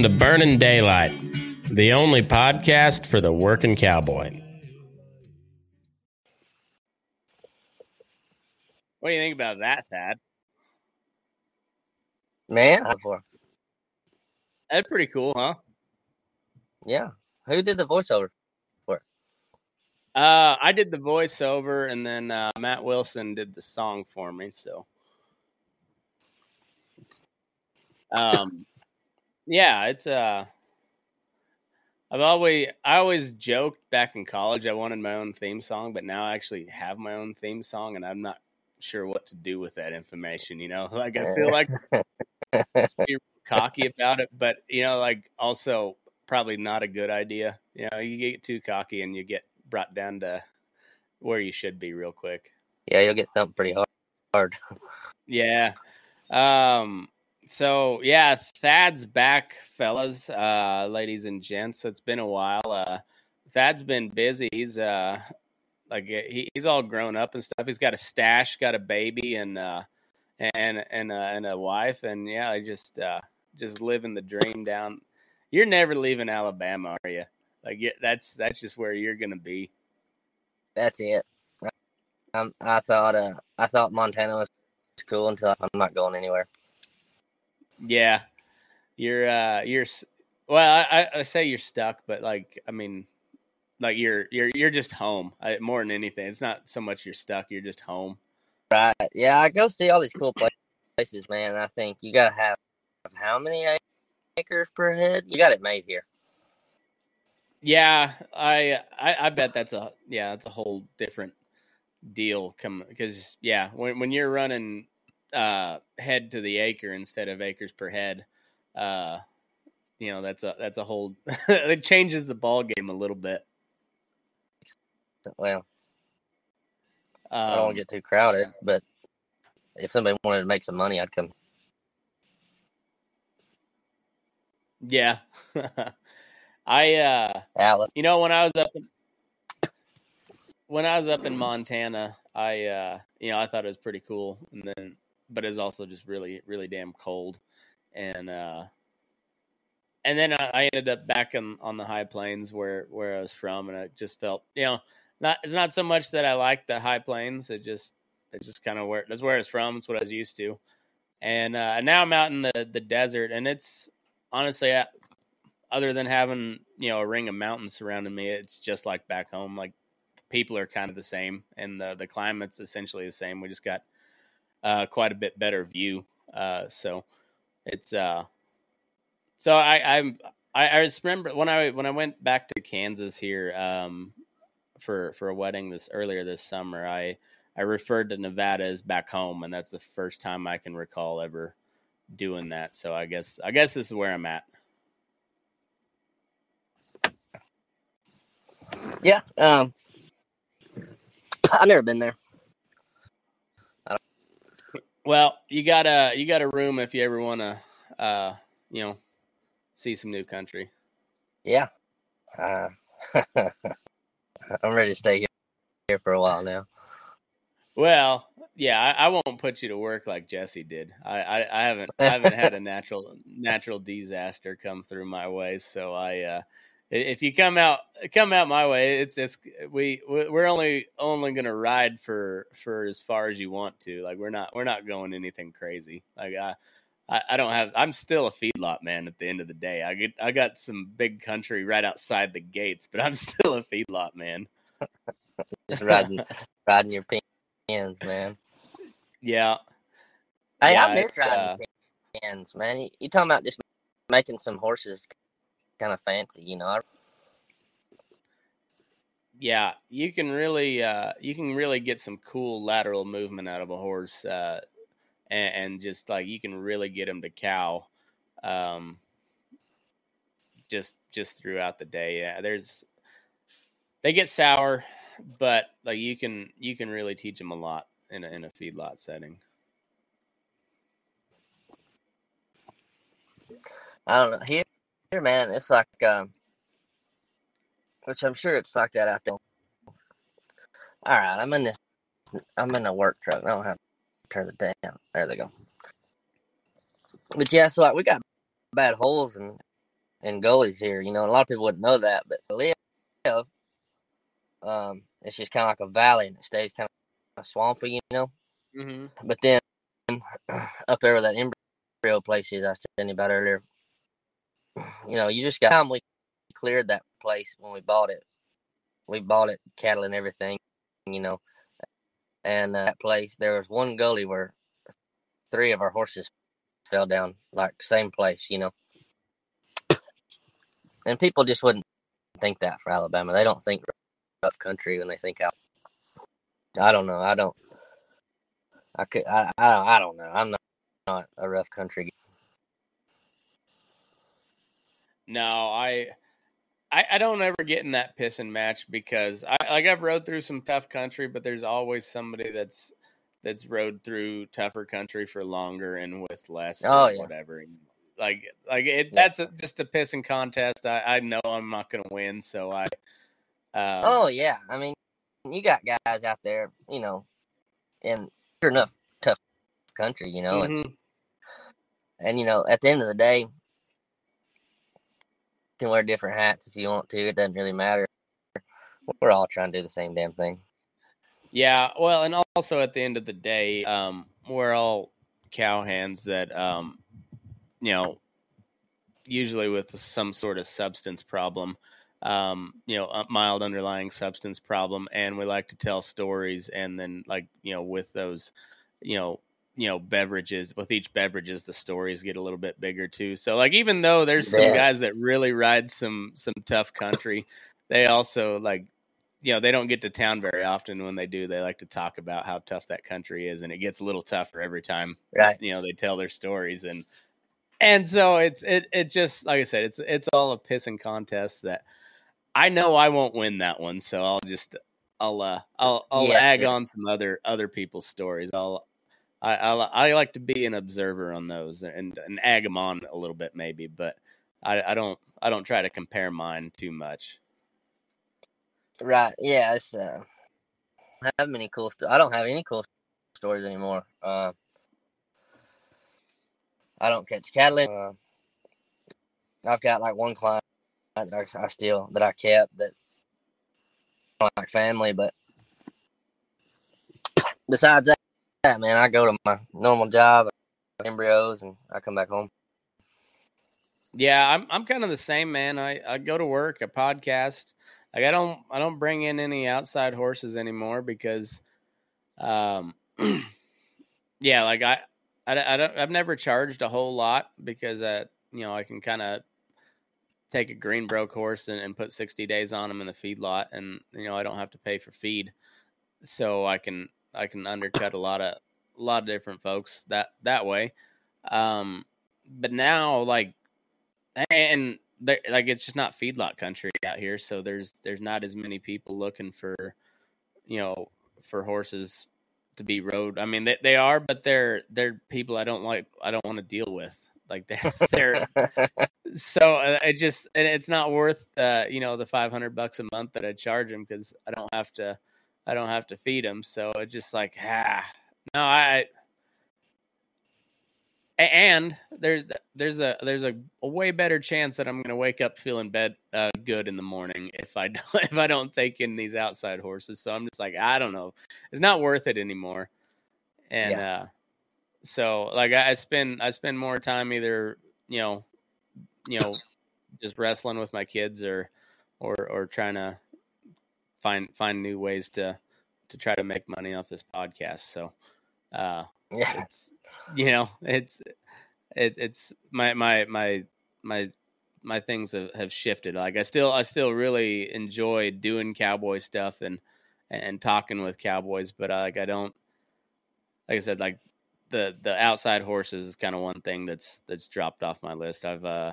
Welcome to Burning Daylight, the only podcast for the working cowboy. What do you think about that, Thad? Man, for That's pretty cool, huh? yeah. Who did the voiceover? For? Uh, I did the voiceover, and then uh, Matt Wilson did the song for me. So, um, yeah, it's uh, I've always I always joked back in college I wanted my own theme song, but now I actually have my own theme song, and I'm not sure what to do with that information. You know, like I feel like you're cocky about it, but you know, like also probably not a good idea. You know, you get too cocky and you get brought down to where you should be real quick. Yeah, you'll get something pretty hard. hard. Yeah. Um so yeah, Thad's back, fellas, uh ladies and gents. It's been a while. Uh Thad's been busy. He's uh like he, he's all grown up and stuff. He's got a stash, got a baby and uh and and uh, and a wife and yeah, I just uh just living the dream down. You're never leaving Alabama, are you? Like that's that's just where you're gonna be. That's it. Um, I thought uh, I thought Montana was cool until I'm not going anywhere. Yeah, you're uh you're well. I, I say you're stuck, but like I mean, like you're you're you're just home I, more than anything. It's not so much you're stuck. You're just home. Right? Yeah, I go see all these cool places, man. I think you gotta have how many acres per head? You got it made here. Yeah, I I, I bet that's a yeah that's a whole different deal. Come because yeah, when when you're running uh head to the acre instead of acres per head, uh, you know that's a that's a whole it changes the ball game a little bit. Well, Um, I don't want to get too crowded, but if somebody wanted to make some money, I'd come. Yeah. I uh out. you know when I was up in when I was up in Montana, I uh you know, I thought it was pretty cool and then but it's also just really really damn cold and uh and then I, I ended up back on on the high plains where where I was from and I just felt, you know, not it's not so much that I like the high plains, it just it's just kind of where that's where it's from, it's what I was used to. And uh now I'm out in the the desert and it's honestly I, other than having you know a ring of mountains surrounding me, it's just like back home. Like people are kind of the same, and the the climate's essentially the same. We just got uh, quite a bit better view. Uh, so it's uh, so I I'm I, I just remember when I when I went back to Kansas here um, for for a wedding this earlier this summer. I I referred to Nevada as back home, and that's the first time I can recall ever doing that. So I guess I guess this is where I'm at. Yeah. Um. I've never been there. Well, you got a you got a room if you ever want to, uh, you know, see some new country. Yeah. Uh, I'm ready to stay here, for a while now. Well, yeah, I, I won't put you to work like Jesse did. I, I, I haven't I haven't had a natural natural disaster come through my way, so I uh, i- if you come out come out my way, it's it's we we- we're only only gonna ride for for as far as you want to. Like we're not we're not going anything crazy. Like I. I I don't have. I'm still a feedlot man. At the end of the day, I get. I got some big country right outside the gates, but I'm still a feedlot man. Just riding, riding your pins, man. Yeah, Hey, Yeah, I miss riding uh, man. You, you talking about just making some horses kind of fancy, you know? Yeah. You can really, uh, you can really get some cool lateral movement out of a horse, uh, and, and just like you can really get them to cow, um, just just throughout the day. Yeah, there's they get sour, but like you can you can really teach them a lot in a, in a feedlot setting. I don't know. Here, here, man, it's like, um, which I'm sure it's like that out there. All right, I'm in this. I'm in a work truck. I don't have to turn it down. There they go. But yeah, so like we got bad holes and and gullies here. You know, a lot of people wouldn't know that, but live, um, it's just kind of like a valley and it stays kind of swampy, you know. Mm-hmm. But then up there where that embryo place is, I was telling you about earlier. You know, you just got time we cleared that place when we bought it. We bought it, cattle and everything, you know. And uh, that place, there was one gully where three of our horses fell down, like same place, you know. And people just wouldn't think that for Alabama. They don't think rough country when they think out. I don't know. I don't. I could. I. I, I don't know. I'm not, not a rough country. No, I, I, I don't ever get in that piss and match because I like I've rode through some tough country, but there's always somebody that's that's rode through tougher country for longer and with less Oh, or yeah. whatever. Like like it, Yeah. that's a, just a pissing contest. I, I know I'm not going to win, so I. Um, Oh yeah. I mean, you got guys out there, you know, in sure enough tough country, you know, and, mhm. and you know, at the end of the day, can wear different hats if you want to. It doesn't really matter. We're all trying to do the same damn thing. Yeah, well, and also at the end of the day, um, we're all cowhands that, um, you know, usually with some sort of substance problem, um, you know, a mild underlying substance problem, and we like to tell stories, and then like you know, with those, you know, you know, beverages with each beverages, the stories get a little bit bigger too. So like, even though there's some Yeah. guys that really ride some some tough country, they also like you know they don't get to town very often when they do they like to talk about how tough that country is and it gets a little tougher every time Right. you know they tell their stories and and so it's it it just like i said it's it's all a pissing contest that i know i won't win that one so i'll just i'll uh i'll i'll Yes, ag sir. on some other other people's stories i'll I, I'll, I like to be an observer on those and, and ag them on a little bit maybe, but I, I don't I don't try to compare mine too much. Right. Yeah. It's uh, I have many cool. St- I don't have any cool stories anymore. Uh, I don't catch cattle. Uh, I've got like one client that I, I still that I kept that like family, but besides that, that, man, I go to my normal job, embryos, and I come back home. Yeah, I'm I'm kind of the same man. I, I go to work, I podcast. Like I don't I don't bring in any outside horses anymore because, um, yeah, like I I, I don't I've never charged a whole lot because uh you know I can kind of take a green broke horse and, and put 60 days on him in the feed lot and you know I don't have to pay for feed, so I can I can undercut a lot of a lot of different folks that that way. Um, but now like and there, like it's just not feedlot country out here, so there's there's not as many people looking for, you know, for horses to be rode. I mean, they they are, but they're they're people I don't like. I don't want to deal with. Like they're they're so uh, it just and it's not worth uh you know the 500 bucks a month that I charge them because I don't have to I don't have to feed them. So it's just like ah no I. and there's there's a there's a, a way better chance that I'm going to wake up feeling bed uh, good in the morning if I don't if I don't take in these outside horses. So I'm just like I don't know, it's not worth it anymore. And uh, so like I, I spend I spend more time either you know you know just wrestling with my kids or or or trying to find find new ways to to try to make money off this podcast. So uh yeah. it's you know it's it, it's my my my my my things have, have shifted like i still i still really enjoy doing cowboy stuff and and talking with cowboys but I, like i don't like i said like the the outside horses is kind of one thing that's that's dropped off my list. I've uh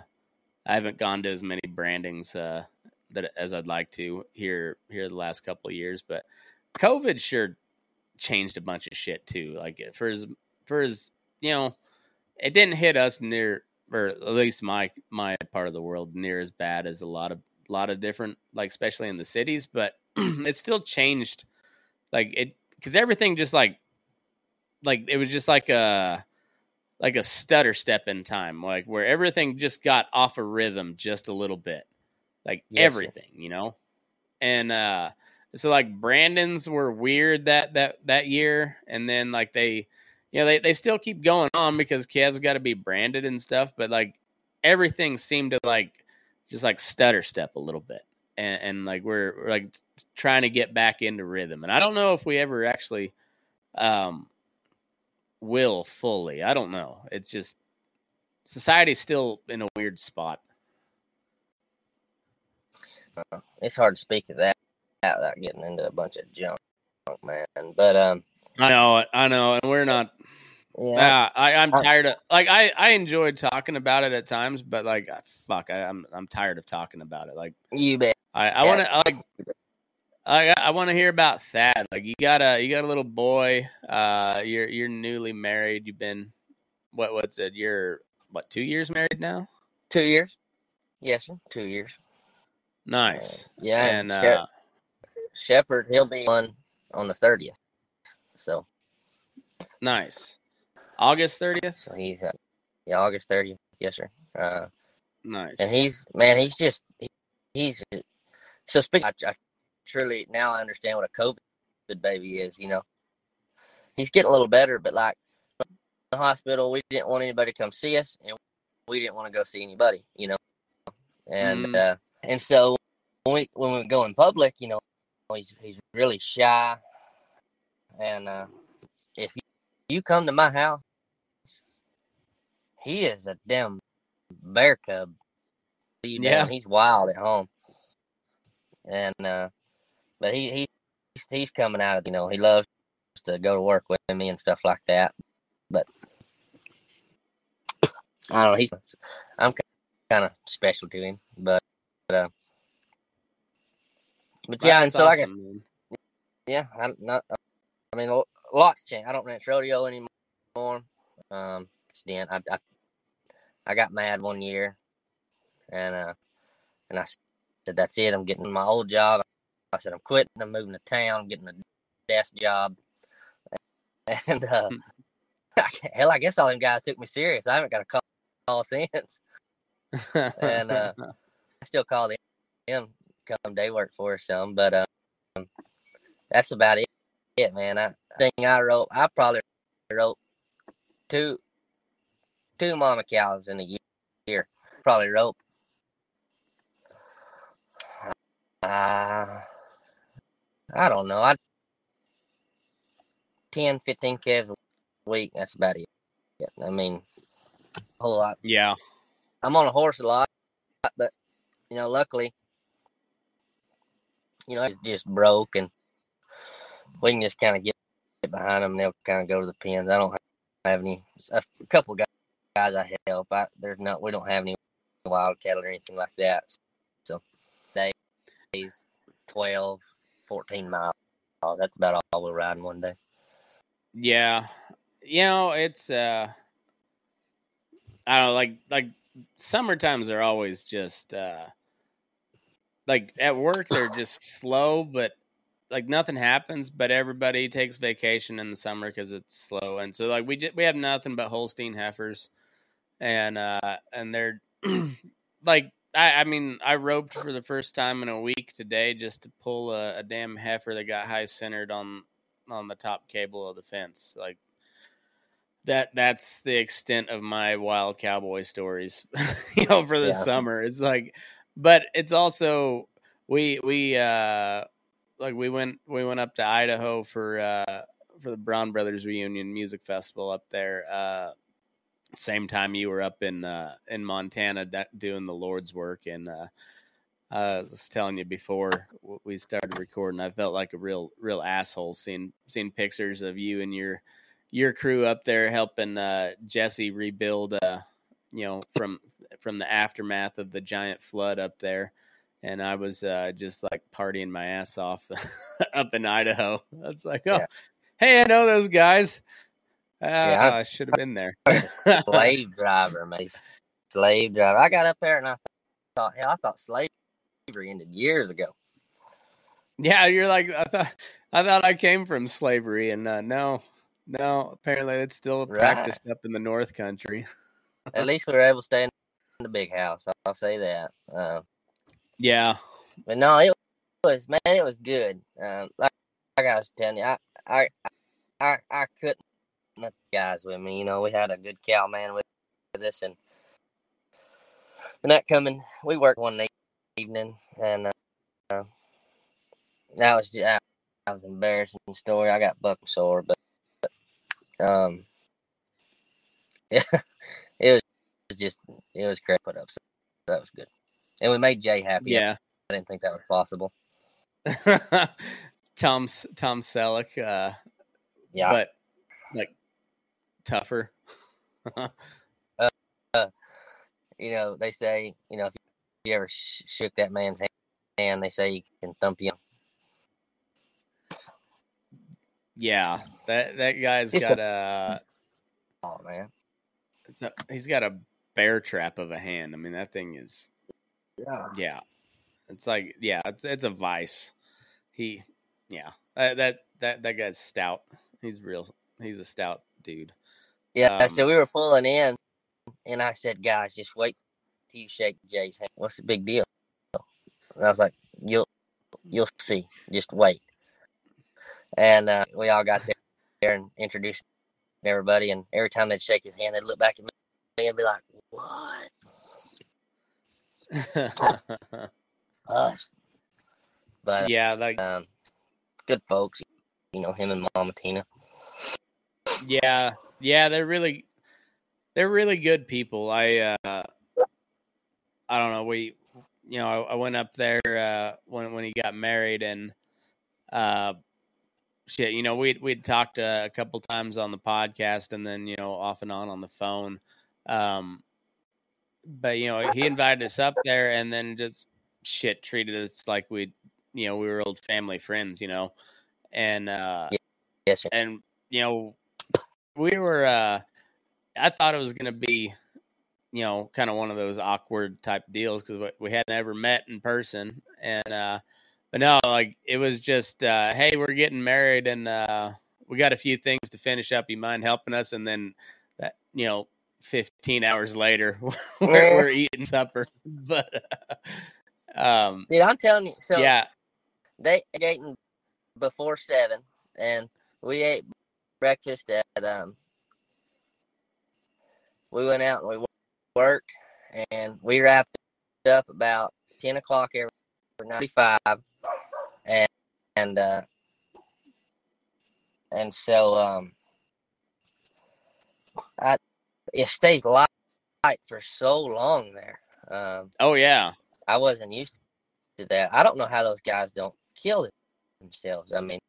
I haven't gone to as many brandings uh that as I'd like to here here the last couple of years, but COVID sure changed a bunch of shit too. Like for his for as you know, it didn't hit us near or at least my my part of the world near as bad as a lot of a lot of different like especially in the cities, but it still changed like it because everything just like like it was just like a like a stutter step in time like where everything just got off a rhythm just a little bit like Yes, sir. everything you know and uh so like brandon's were weird that that that year and then like they you know they, they still keep going on because Kev's got to be branded and stuff but like everything seemed to like just like stutter step a little bit and, and like we're, we're like trying to get back into rhythm and i don't know if we ever actually um will fully i don't know it's just society's still in a weird spot It's hard to speak of that without getting into a bunch of junk, man. But um, i know it i know and we're not yeah, yeah I, i'm tired of like i i enjoyed talking about it at times but like ah, fuck I, i'm i'm tired of talking about it like you bet. I, I want to like I I want to hear about Thad. Like you got a you got a little boy. Uh, you're you're newly married. You've been what what's it? You're what two years married now? Two years. Yes, sir. Two years. Nice. Yeah, and and uh, Shepherd, he'll be one on the thirtieth. So, nice. August thirtieth. so he's uh, yeah, August thirtieth. Yes, sir. Uh, Nice. and he's man, he's just he, he's so speaking. I, I truly now I understand what a COVID baby is. You know, he's getting a little better, but like in the hospital, we didn't want anybody to come see us, and we didn't want to go see anybody. You know, and Mm. uh, and so when we when we go in public, you know, he's he's really shy, and uh, if you, you come to my house, he is a damn bear cub. You know, Yeah. he's wild at home, and uh, but he he he's, he's coming out. You know, he loves to go to work with me and stuff like that. But I don't know. He's I'm kind of special to him, but but, uh, but yeah. and so like I awesome, man. yeah, I'm not. I mean, lots changed. I don't ranch rodeo anymore. Um, Stan, I, I, I got mad one year, and uh, and I said, "That's it. I'm getting my old job." I said, "I'm quitting. I'm moving to town. I'm getting a desk job." And uh, hell, I guess all them guys took me serious. I haven't got a call, call since. and, uh, still call them come day work for us some, but um, that's about it, it man. I think I wrote, I probably wrote two two mama cows in a year. Probably wrote. Uh, I don't know. I 10, 15 calves a week. That's about it. I mean, a whole lot. yeah. I'm on a horse a lot, but you know, luckily, you know, it's just broke, and we can just kind of get behind them. They'll kind of go to the pens. I don't have any. A couple guys, guys I help. I, there's not. We don't have any wild cattle or anything like that. So days, 12, 14 miles. That's about all we'll ride in one day. Yeah. You know, it's uh I don't know, like like summer times are always just uh like at work they're just slow but like nothing happens but everybody takes vacation in the summer cuz it's slow and so like we just we have nothing but Holstein heifers and uh and they're like I, I mean, I roped for the first time in a week today just to pull a, a damn heifer that got high centered on on the top cable of the fence. Like that that's the extent of my wild cowboy stories, you know, for the Yeah. summer. It's like but it's also we we uh like we went we went up to Idaho for uh for the Braun Brothers reunion music festival up there. Uh same time you were up in uh in Montana da- doing the Lord's work and uh I was telling you before we started recording. I felt like a real, real asshole seeing seeing pictures of you and your your crew up there helping uh, Jesse rebuild, uh, you know, from from the aftermath of the giant flood up there, and I was uh, just like partying my ass off up in Idaho. I was like, oh, Yeah. hey, I know those guys. Uh, Yeah, I- I should have been there. slave driver, mate. Slave driver. I got up there and I thought, hell, I thought slavery ended years ago. yeah, you're like I thought. I thought I came from slavery, and uh, no, no. Apparently, it's still Right. practiced up in the North Country. At least we were able to stay in the big house. I'll say that. Uh, Yeah, but no, it was man, it was good. Um, like, like I was telling you, I, I, I, I couldn't let the guys with me. You know, we had a good cow man with, this and and that coming, we worked one evening, and uh, that was just, that was an embarrassing story. I got buck sore, but, but um, yeah, just it was great put up. So that was good, and we made Jay happy. yeah. I didn't think that was possible. Tom S- Tom Selleck, uh, Yeah, but like tougher. uh you know, they say, you know, if you ever sh- shook that man's hand, they say he can thump you. yeah, that that guy's Just got a, Oh man, so- he's got a bear trap of a hand. I mean, that thing is yeah, yeah, it's like yeah, it's it's a vice. He yeah, that that that that guy's stout. He's real. He's a stout dude. yeah. Um, so we were pulling in, and I said, guys, just wait till you shake Jay's hand. What's the big deal? And I was like, you'll you'll see. Just wait. And uh, we all got there and introduced everybody, and every time they'd shake his hand, they'd look back at me and be like, "What?" Us. But yeah, like um, good folks. You know him and Mama Tina. Yeah, yeah, they're really they're really good people. I uh I don't know, we you know, I, I went up there uh when when he got married and uh shit, you know, we'd we'd talked uh, a couple times on the podcast and then, you know, off and on on the phone. Um but you know, he invited us up there and then just shit treated us like we you know, we were old family friends, you know. And uh Yes, sir. and you know we were uh i thought it was going to be you know kind of one of those awkward type deals because we hadn't ever met in person and uh but no like it was just uh hey we're getting married and uh we got a few things to finish up you mind helping us and then that you know 15 hours later we're, we're eating supper but um Dude, I'm telling you. So yeah they ate before seven, and we ate breakfast at um. We went out and we worked, and we wrapped up about ten o'clock every ninety five, and and uh, and so um, it stays light for so long there. Um, oh yeah I wasn't used to that. I don't know how those guys don't kill themselves. I mean,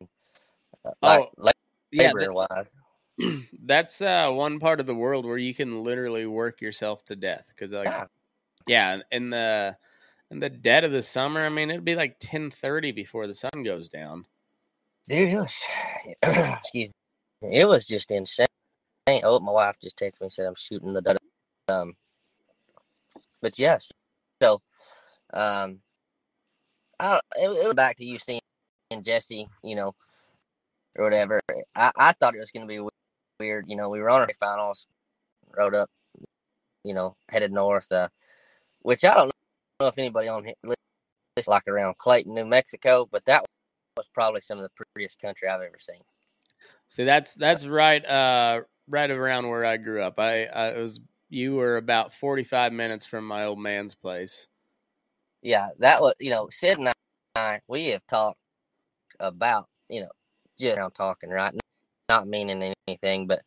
uh, like Oh, yeah labor wise. that's uh, one part of the world where you can literally work yourself to death because like Yeah. yeah in the in the dead of the summer i mean it'd be like 10.30 before the sun goes down Dude, it was excuse me. It was just insane. Oh, my wife just texted me and said I'm shooting the dud- um but yes. So um I it, it was back to you seeing Jesse, you know, or whatever. I, I thought it was gonna be weird, you know, we were on our finals, rode up, you know, headed north, uh which I don't know if anybody on here like around Clayton, New Mexico, but that was probably some of the prettiest country I've ever seen. see that's that's right uh right around where i grew up i i was you were about 45 minutes from my old man's place Yeah, that was you know, Sid and I we have talked about, you know, just around talking, right? Not meaning anything, but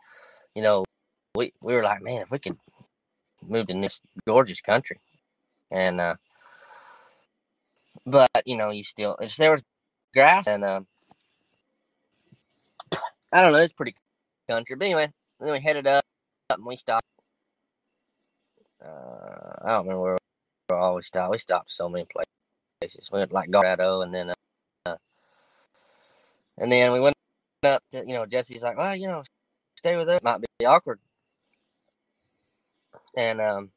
you know, we we were like, man, if we could move to this gorgeous country. And uh but you know, you still it's there was grass and um I don't know, it's pretty country. But anyway, then we headed up, up and we stopped. Uh, I don't remember where we always stopped. We stopped so many places. We went like Colorado, and then uh, and then we went up to you know Jesse's like, well, you know, stay with us might be awkward. And um,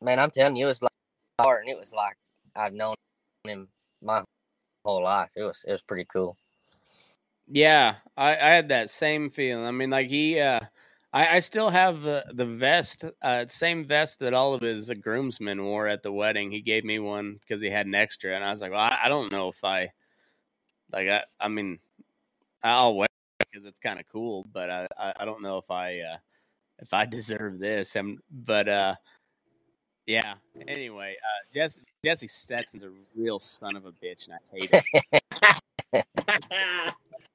man, I'm telling you, it was like and it was like I've known him my whole life. It was it was pretty cool. Yeah, I, I had that same feeling. I mean, like he, uh, I, I still have the the vest, uh, same vest that all of his groomsmen wore at the wedding. He gave me one because he had an extra, and I was like, well, I, I don't know if I, like, I, I mean, I'll wear it because it's kind of cool, but I, I, I don't know if I, uh, if I deserve this. And but uh, yeah. Anyway, uh, Jesse Jesse Stetson's a real son of a bitch, and I hate it.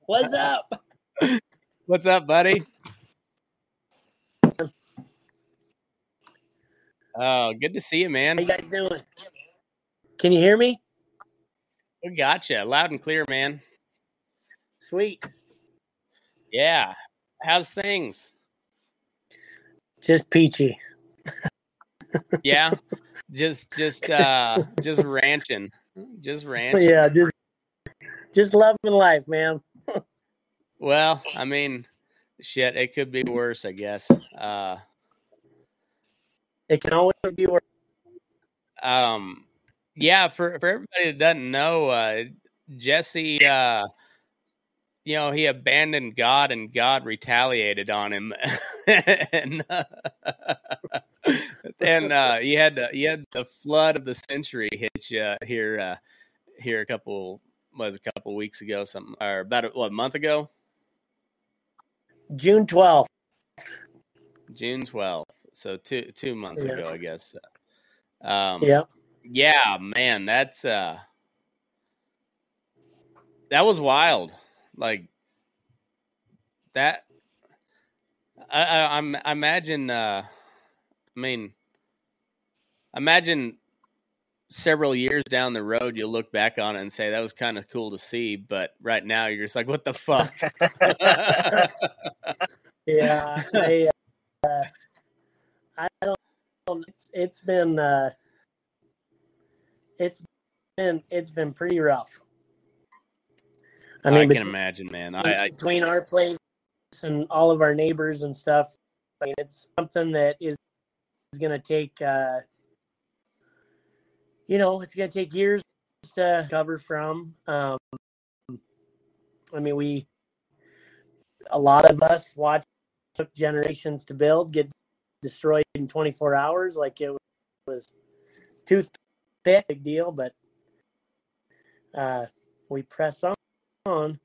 What's up? What's up, buddy? Oh, good to see you, man. How you guys doing? Can you hear me? We gotcha, loud and clear, man. Sweet. Yeah. How's things? Just peachy. yeah. Just just uh just ranching. Just ranching. Yeah, just just loving life, man. Well, I mean, shit, it could be worse, I guess. Uh it can always be worse. Um yeah, for for everybody that doesn't know, uh Jesse uh you know he abandoned God and God retaliated on him, and uh, and uh, he had uh, he had the flood of the century hit you here uh, here a couple was a couple weeks ago something or about a, what a month ago. June twelfth. June twelfth, so two two months yeah. ago, I guess. Um, yeah, yeah, man, that's uh, that was wild like that I, I, I'm I imagine uh I mean imagine several years down the road you'll look back on it and say that was kind of cool to see but right now you're just like what the fuck yeah I, uh, I don't it's, it's been uh it's been it's been pretty rough I mean, I can between, imagine, man. I, I, between our place and all of our neighbors and stuff, I mean, it's something that is, is going to take, uh, you know, it's going to take years to cover from. Um, I mean, we, a lot of us watch took generations to build, get destroyed in 24 hours, like it was toothpick, big deal, but uh, we press on.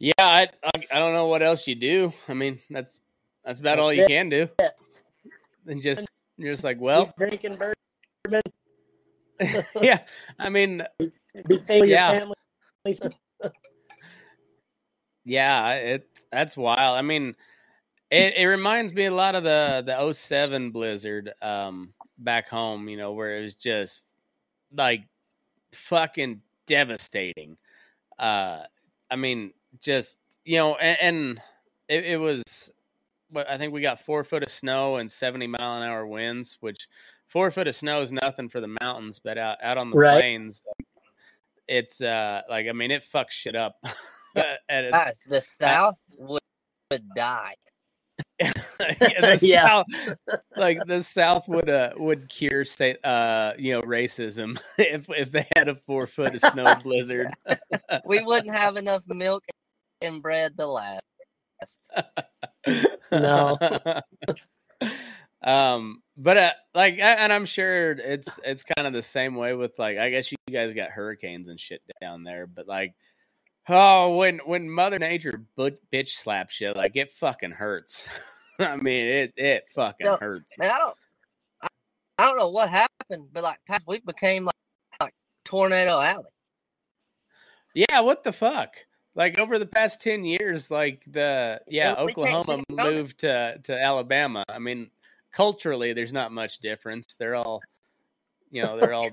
Yeah, I, I, I don't know what else you do. I mean, that's that's about that's all you it. can do. And just you're just like, well, Keep drinking bourbon. yeah, I mean, yeah, yeah, it that's wild. I mean, it, it reminds me a lot of the the 07 blizzard um back home, you know, where it was just like fucking devastating. Uh, I mean, just you know, and, and it, it, was. But I think we got four foot of snow and seventy mile an hour winds, which four foot of snow is nothing for the mountains, but out out on the right. plains, it's uh like I mean it fucks shit up. Guys, the South would, would die yeah, the yeah. South, like the South would uh, would cure say uh you know racism if if they had a four foot of snow blizzard. we wouldn't have enough milk and bread to last. no. Um, but uh, like, and I'm sure it's it's kind of the same way with like I guess you guys got hurricanes and shit down there, but like Oh, when when Mother Nature bitch slaps you, like it fucking hurts. I mean, it it fucking no, hurts. Man, I don't, I, I, don't know what happened, but like past week became like, like tornado alley. Yeah, what the fuck? Like over the past ten years, like the yeah, Oklahoma moved to to Alabama. I mean, culturally, there's not much difference. They're all, you know, they're all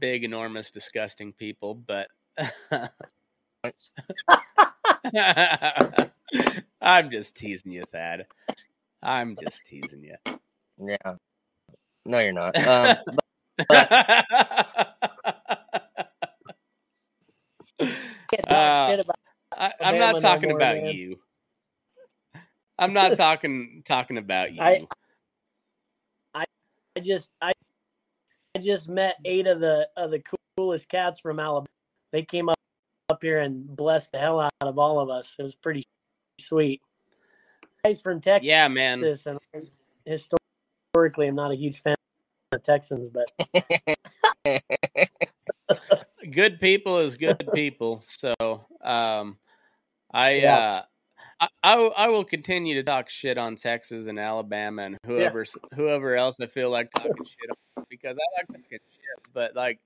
big, enormous, disgusting people, but. I'm just teasing you, Thad. I'm just teasing you. Yeah. No, you're not. Um, but, Can't Uh, I, I'm not talking about you. I'm not talking talking about you. I- I just I, I just met eight of the of the coolest cats from Alabama. They came up up here and blessed the hell out of all of us. It was pretty sweet. Guys from Texas, yeah, man. and historically, I'm not a huge fan of Texans, but Good people is good people. So, um, I Yeah. uh, I, I will- I will continue to talk shit on Texas and Alabama and whoever whoever else I feel like talking shit on because I like talking shit. But like,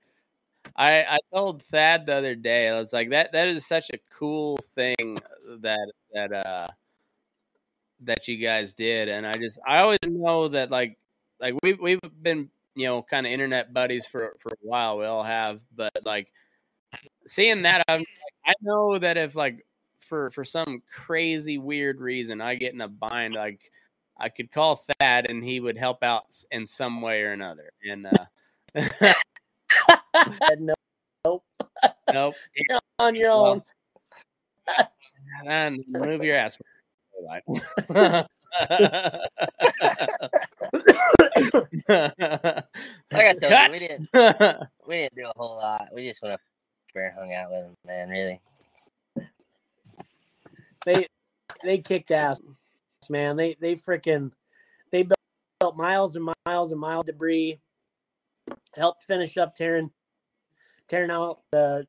I I told Thad the other day, I was like that that is such a cool thing that that uh that you guys did, and I just I always know that like like we've we've been you know kind of internet buddies for for a while. We all have, but like seeing that, I'm like, I know that if like for for some crazy weird reason I get in a bind, like I could call Thad and he would help out in some way or another. And uh, no, nope, on your Well, own. and move your ass. like I told you, we didn't we didn't do a whole lot. We just went up there and hung out with him, man. Really. They they kicked ass, man. They they freaking they built, miles and miles and miles of debris. Helped finish up tearing tearing out the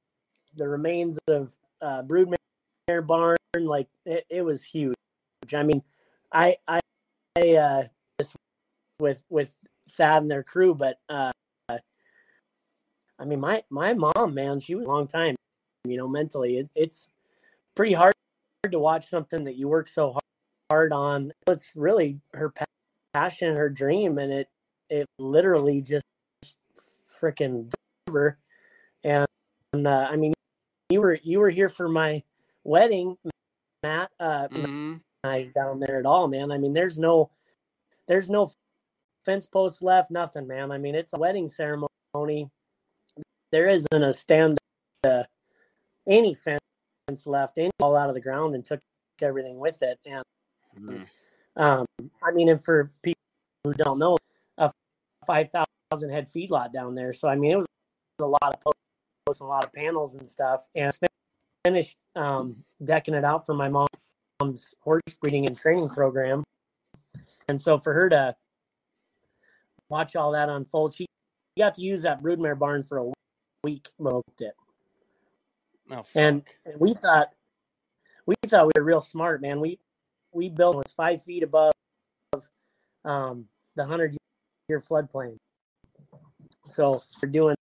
the remains of uh, Broodmare barn. Like it, it was huge. I mean, I I, I uh, with with Thad and their crew, but uh, I mean, my my mom, man, she was a long time. You know, mentally, it, it's pretty hard to watch something that you work so hard, on. It's really her passion, her dream, and it it literally just freaking her. And, and uh, I mean, you were you were here for my wedding, Matt. Uh, Mhm. nice down there at all, man. I mean, there's no there's no fence posts left, nothing, man. I mean, it's a wedding ceremony. There isn't a stand uh, any fence left, any all out of the ground and took everything with it. And Mhm. um, I mean, and for people who don't know, a five thousand head feedlot down there. So I mean, it was a lot of posts, and a lot of panels and stuff. And finished um, decking it out for my mom's horse breeding and training program. And so for her to watch all that unfold, she got to use that broodmare barn for a week. Smoked it, Oh, fuck. and, we thought we thought we were real smart, man. We we built it was five feet above um, the hundred year floodplain. So we're doing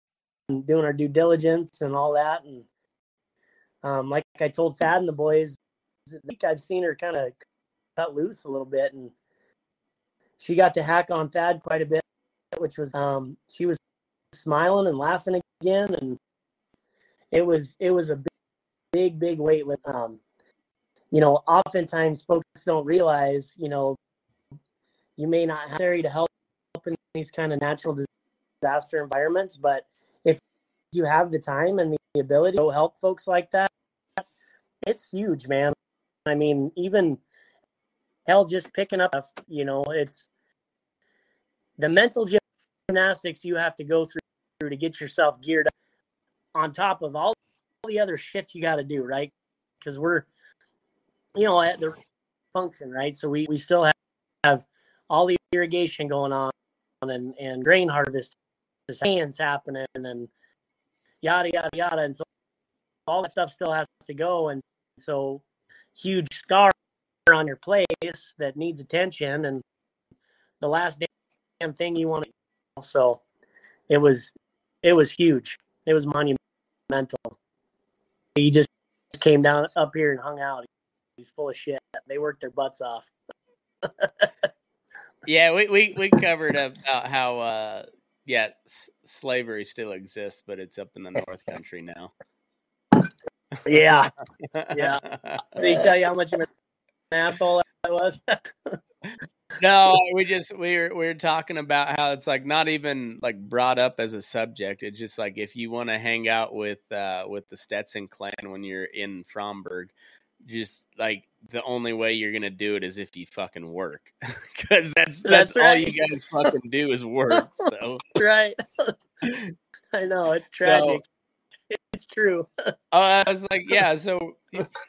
doing our due diligence and all that, and um, like I told Thad and the boys, I think I've seen her kind of cut loose a little bit, and she got to hack on Thad quite a bit, which was um, she was smiling and laughing again, and it was it was a big big big weight lift. Um, you know, oftentimes folks don't realize, you know, you may not have to help in these kind of natural disaster environments, but if you have the time and the ability to help folks like that, it's huge, man. I mean, even hell, just picking up, you know, it's the mental gymnastics you have to go through to get yourself geared up on top of all the other shit you got to do, right? Because we're, you know, at the function, right? So we, we still have, have all the irrigation going on and, and grain harvest is hands happening and yada, yada, yada. And so all that stuff still has to go. And so huge scar on your place that needs attention. And the last damn thing you want to, so it was, it was huge. It was monumental. He just came down up here and hung out. He's full of shit. They worked their butts off. Yeah, we, we, we covered about how uh yeah s- slavery still exists, but it's up in the North Country now. Yeah. Yeah. Did he tell you how much of an asshole I was? no, we just we were we were talking about how it's like not even like brought up as a subject. It's just like if you want to hang out with uh with the Stetson clan when you're in Fromberg, just like the only way you're gonna do it is if you fucking work, because that's, that's That's all right. you guys fucking do is work. So right. I know it's tragic. it's true. uh, I was like, yeah. So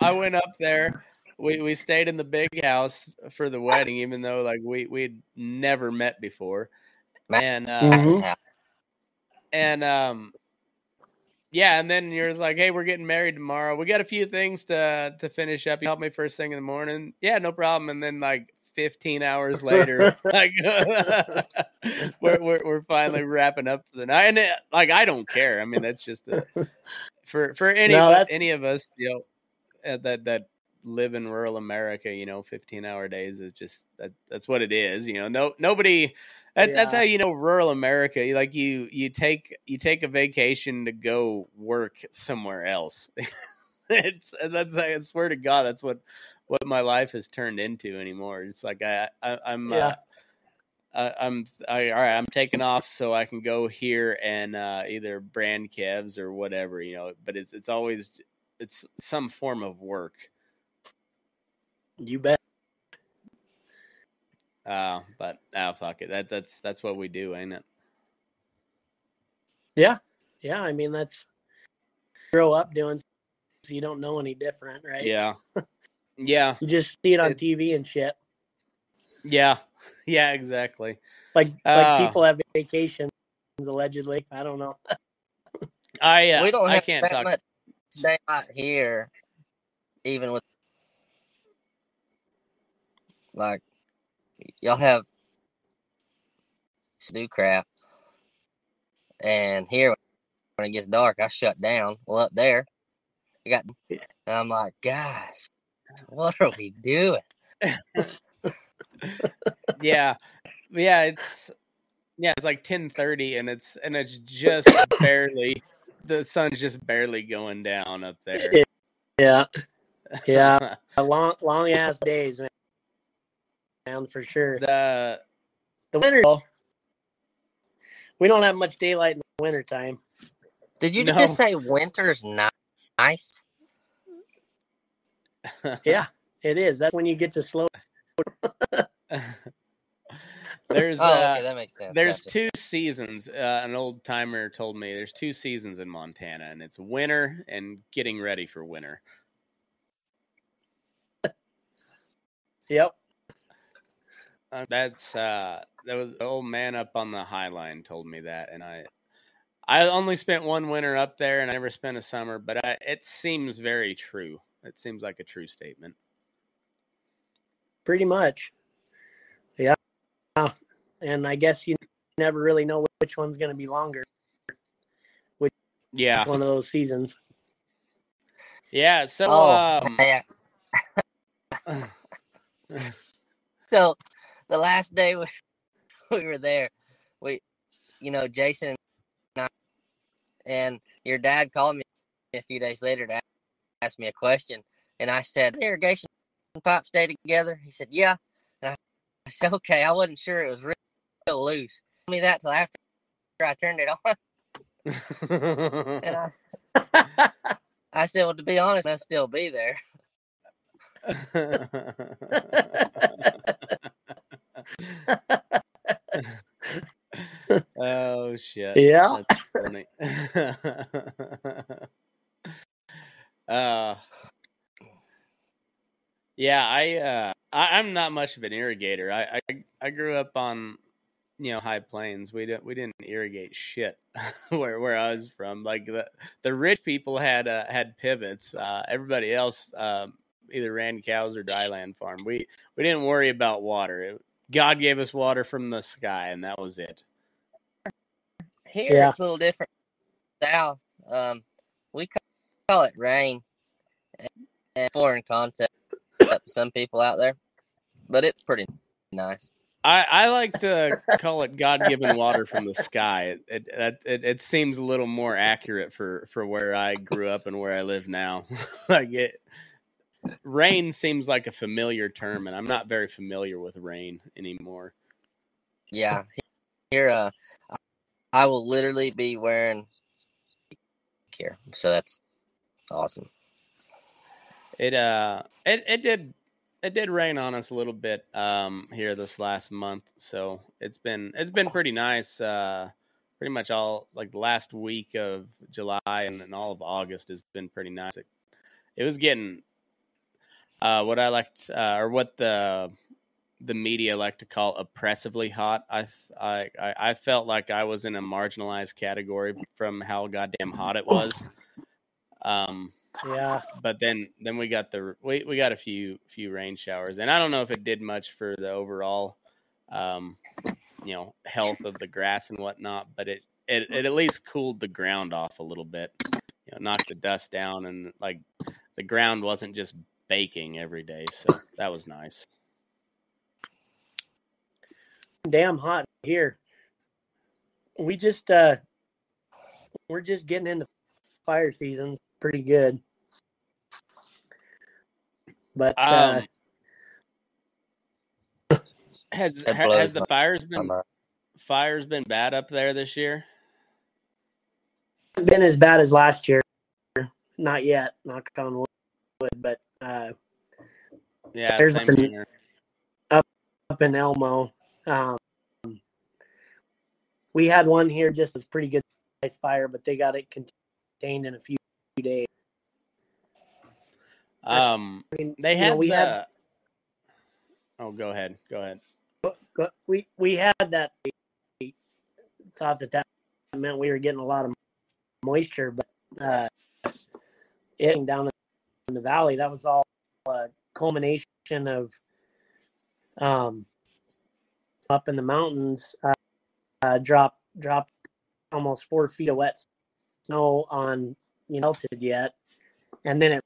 I went up there. We we stayed in the big house for the wedding, even though like we we'd never met before, Ma- and uh, That's his Mhm. and um yeah and then you're like hey we're getting married tomorrow. We got a few things to to finish up. You help me first thing in the morning. Yeah no problem. And then like 15 hours later like we're, we're we're finally wrapping up for the night. And it, like i don't care. I mean that's just a, for for any No, of, any of us you know that that live in rural america you know 15 hour days is just that that's what it is you know no nobody that's that's how you know rural America. Like you you take you take a vacation to go work somewhere else. it's that's I swear to God, that's what what my life has turned into anymore. It's like I, I I'm Yeah. uh, I, I'm I, all right. I'm taking off so I can go here and uh, either brand calves or whatever, you know. But it's it's always it's some form of work. You bet. Uh, but ah, fuck it. That that's that's what we do, ain't it? Yeah. Yeah. I mean, that's grow up doing so you don't know any different, right? Yeah, yeah, You just see it on It's- TV and shit. yeah, yeah. Exactly. Like Ah. like people have vacations allegedly. I don't know. I uh, we don't I have can't that talk. much daylight here, even with like y'all have do crap, and here when it gets dark, I shut down. Well, up there, I got. And I'm like, guys, what are we doing? yeah, yeah. It's yeah. It's like ten thirty, and it's and it's just barely the sun's just barely going down up there. Yeah. Yeah. long long ass days, man. Man, for sure. the The winter we don't have much daylight in the winter time. Did you No. just say winter's ni- nice? Yeah, it is. That's when you get to slow. there's Oh, uh, okay, that makes sense. There's Gotcha. two seasons. Uh, an old timer told me there's two seasons in Montana, and it's winter and getting ready for winter. Yep. Uh, that's uh, that was the old man up on the High Line told me that, and I I only spent one winter up there, and I never spent a summer, but I, it seems very true. It seems like a true statement. Pretty much. Yeah. And I guess you never really know which one's going to be longer. Which yeah, It's one of those seasons. yeah. So Oh, um, man. So the last day we, we were there, we, you know, Jason and I, and your dad called me a few days later to ask me a question, and I said, "Irrigation pipes stay together." He said, "Yeah." And I, I said, "Okay." I wasn't sure it was real, real loose. Told me that till after I turned it on, and I, I said, "Well, to be honest, I'll still be there." shit. yeah. That's funny. uh, yeah, I, uh, I I'm not much of an irrigator. I, I I grew up on you know high plains. We didn't we didn't irrigate shit where where I was from. Like the the rich people had uh, had pivots. Uh, everybody else um, either ran cows or dryland farm. We we didn't worry about water. It, God gave us water from the sky, and that was it. Here Yeah. it's a little different. South, um, we call it rain, and- and foreign concept to some people out there, but it's pretty nice. I, I like to call it God-given water from the sky. It it, it it seems a little more accurate for for where I grew up and where I live now. like it, rain seems like a familiar term, and I'm not very familiar with rain anymore. Yeah, here uh, I will literally be wearing here, so that's awesome. It uh, it it did it did rain on us a little bit um here this last month, so it's been it's been pretty nice. Uh, pretty much all like the last week of July and then all of August has been pretty nice. It, it was getting uh, what I liked uh, or what the the media like to call oppressively hot. I, I I felt like I was in a marginalized category from how goddamn hot it was. Um, yeah. But then then we got the we we got a few few rain showers, and I don't know if it did much for the overall, um, you know, health of the grass and whatnot. But it it, it at least cooled the ground off a little bit. You know, knocked the dust down, and like the ground wasn't just baking every day, so that was nice. Damn hot here. We just uh we're just getting into fire seasons pretty good. But uh, um, has has the fires been fires been bad up there this year? Been as bad as last year. Not yet, knock on wood, but uh, yeah, there's up in, up, up in Elmo. Um, we had one here just as pretty good size fire, but they got it contained in a few days. Um, I mean, they had know, we the... had. Oh, go ahead. Go ahead. We we had that. we Thought that that meant we were getting a lot of moisture, but uh, it down in the valley, that was all a culmination of um up in the mountains. Uh, uh, dropped dropped almost four feet of wet snow on you know, melted yet, and then it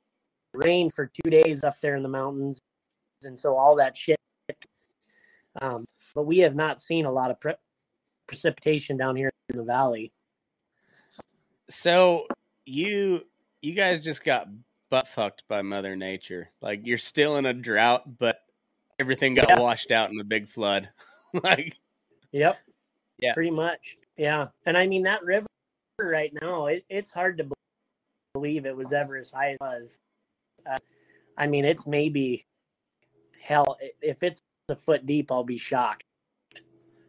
rained for two days up there in the mountains, and so all that shit. Um, but we have not seen a lot of pre- precipitation down here in the valley. So you you guys just got butt fucked by Mother Nature. Like you're still in a drought, but everything got yeah. washed out in a big flood. like, yep, yeah, pretty much, yeah. And I mean that river right now, it, it's hard to believe it was ever as high as it was. Uh, I mean, it's maybe hell. If it's a foot deep, I'll be shocked.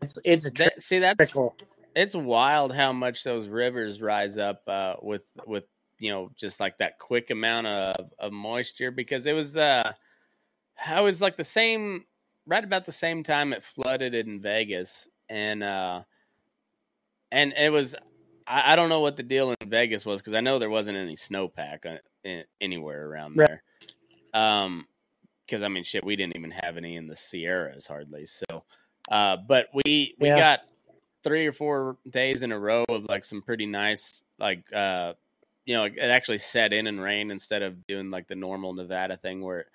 It's it's a that, see that's trickle. it's wild how much those rivers rise up uh, with with you know just like that quick amount of, of moisture because it was the I was like the same right about the same time it flooded in Vegas and uh and it was I, I don't know what the deal in Vegas was because I know there wasn't any snowpack uh, anywhere around there. Right. Um, because I mean, shit, we didn't even have any in the Sierras hardly. So, uh, but we we yeah. got three or four days in a row of like some pretty nice, like, uh, you know, it actually set in and rain instead of doing like the normal Nevada thing where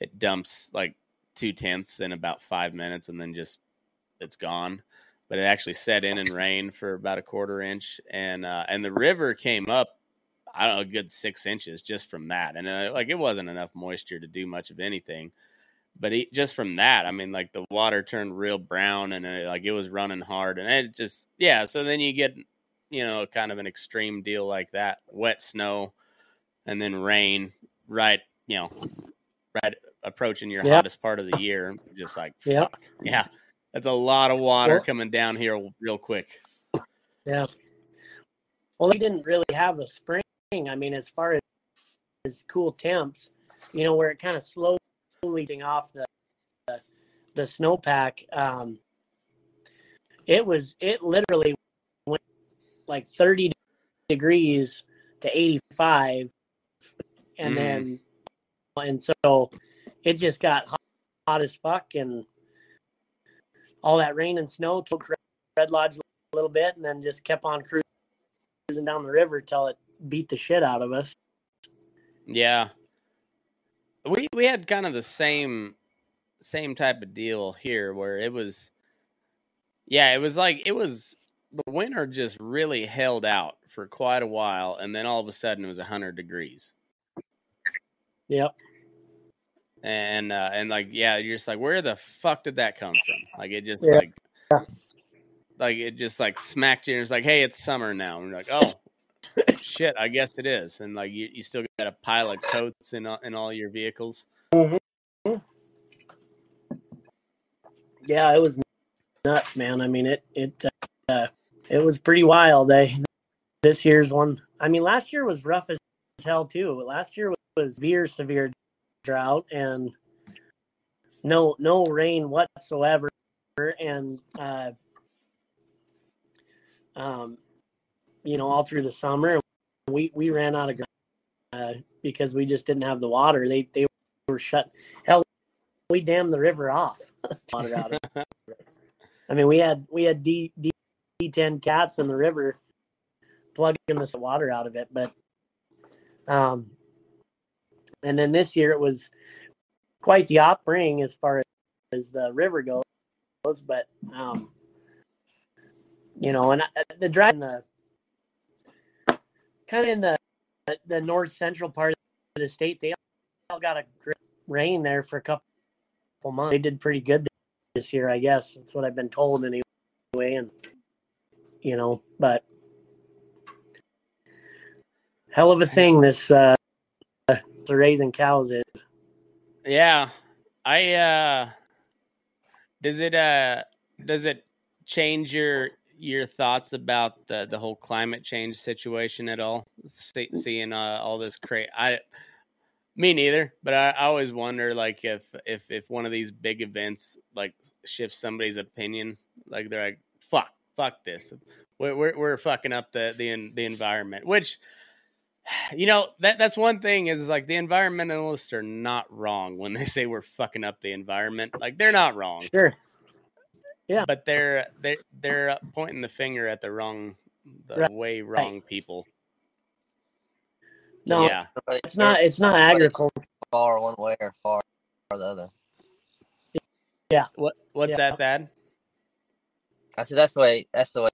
it dumps like two tenths in about five minutes and then just it's gone. But it actually set in and rained for about a quarter inch, and uh, and the river came up, I don't know, a good six inches just from that, and uh, like it wasn't enough moisture to do much of anything, but it, just from that, I mean, like the water turned real brown, and it, like it was running hard, and it just yeah. So then you get you know kind of an extreme deal like that, wet snow, and then rain right you know right approaching your hottest part of the year, just like fuck. yeah that's a lot of water well, coming down here real quick. Yeah. Well, we didn't really have a spring. I mean, as far as, as cool temps, you know, where it kind of slowly off the the, the snowpack. Um, it was it literally went like 30 degrees to 85 and mm. then and so it just got hot, hot as fuck and all that rain and snow took Red Lodge a little bit, and then just kept on cruising down the river till it beat the shit out of us. Yeah, we we had kind of the same same type of deal here, where it was Yeah, it was like it was the winter just really held out for quite a while, and then all of a sudden it was hundred degrees. Yep. And uh, and like yeah, you're just like, where the fuck did that come from? Like it just Yeah. like like it just like smacked you. And it's like, hey, it's summer now. And you're like, oh shit, I guess it is. And like you, you still got a pile of coats in all- in all your vehicles. Yeah, it was nuts, man. I mean, it it uh, it was pretty wild. Eh? This year's one. I mean, last year was rough as hell too. Last year was severe, severe drought and no no rain whatsoever, and uh, um, you know, all through the summer, we we ran out of ground uh, because we just didn't have the water. They they were shut. Hell, we dammed the river off. water out of. I mean, we had we had D D d10 cats in the river plugging this water out of it, but um, and then this year it was quite the operating as far as the river goes, but um, you know, and I- the drive in the kind of in the the north central part of the state, they all got a great rain there for a couple months. They did pretty good this year, I guess. That's what I've been told anyway. And you know, but hell of a thing this uh the raising cows is. Yeah. I uh does it uh does it change your your thoughts about the the whole climate change situation at all? See, seeing uh, all this cra I me neither, but I, I always wonder like if if if one of these big events like shifts somebody's opinion, like they're like fuck fuck this. We're we're, we're fucking up the the the environment, which you know that that's one thing is like the environmentalists are not wrong when they say we're fucking up the environment. Like they're not wrong, Sure. Yeah. but they're they they're uh, pointing the finger at the wrong the Right. way wrong people. No, yeah, it's not it's not agriculture. far one way or far the other. Yeah. What what's Yeah. that? That I said that's the way that's the way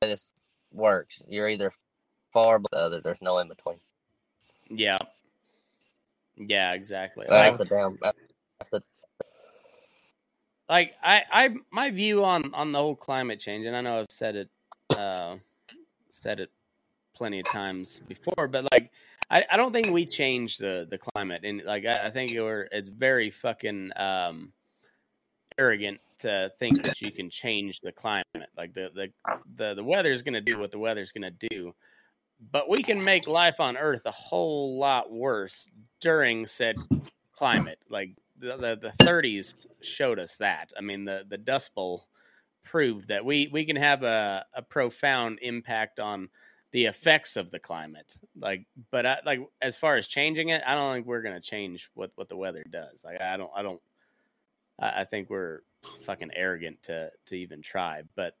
this works. You're either far but the other. There's no in between. yeah, yeah, exactly. That's Like, the damn. That's the like I, I my view on on the whole climate change, and I know I've said it uh said it plenty of times before, but like I, I don't think we change the the climate and like I, I think you're it's very fucking um arrogant to think that you can change the climate. Like the the the, the weather's gonna do what the weather's gonna do. But we can make life on Earth a whole lot worse during said climate. Like the, the, the 30s showed us that. I mean, the, the Dust Bowl proved that we, we can have a, a profound impact on the effects of the climate. Like, but I, like as far as changing it, I don't think we're gonna change what, what the weather does. Like, I don't, I don't. I, I think we're fucking arrogant to to even try. But,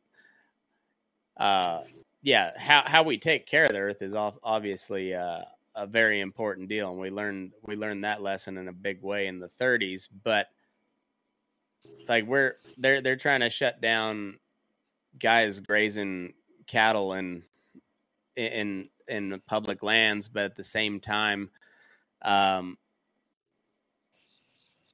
uh, yeah, how how we take care of the earth is obviously uh, a very important deal, and we learned we learned that lesson in a big way in the 30s. But like we're they're they're trying to shut down guys grazing cattle in in in public lands, but at the same time, um,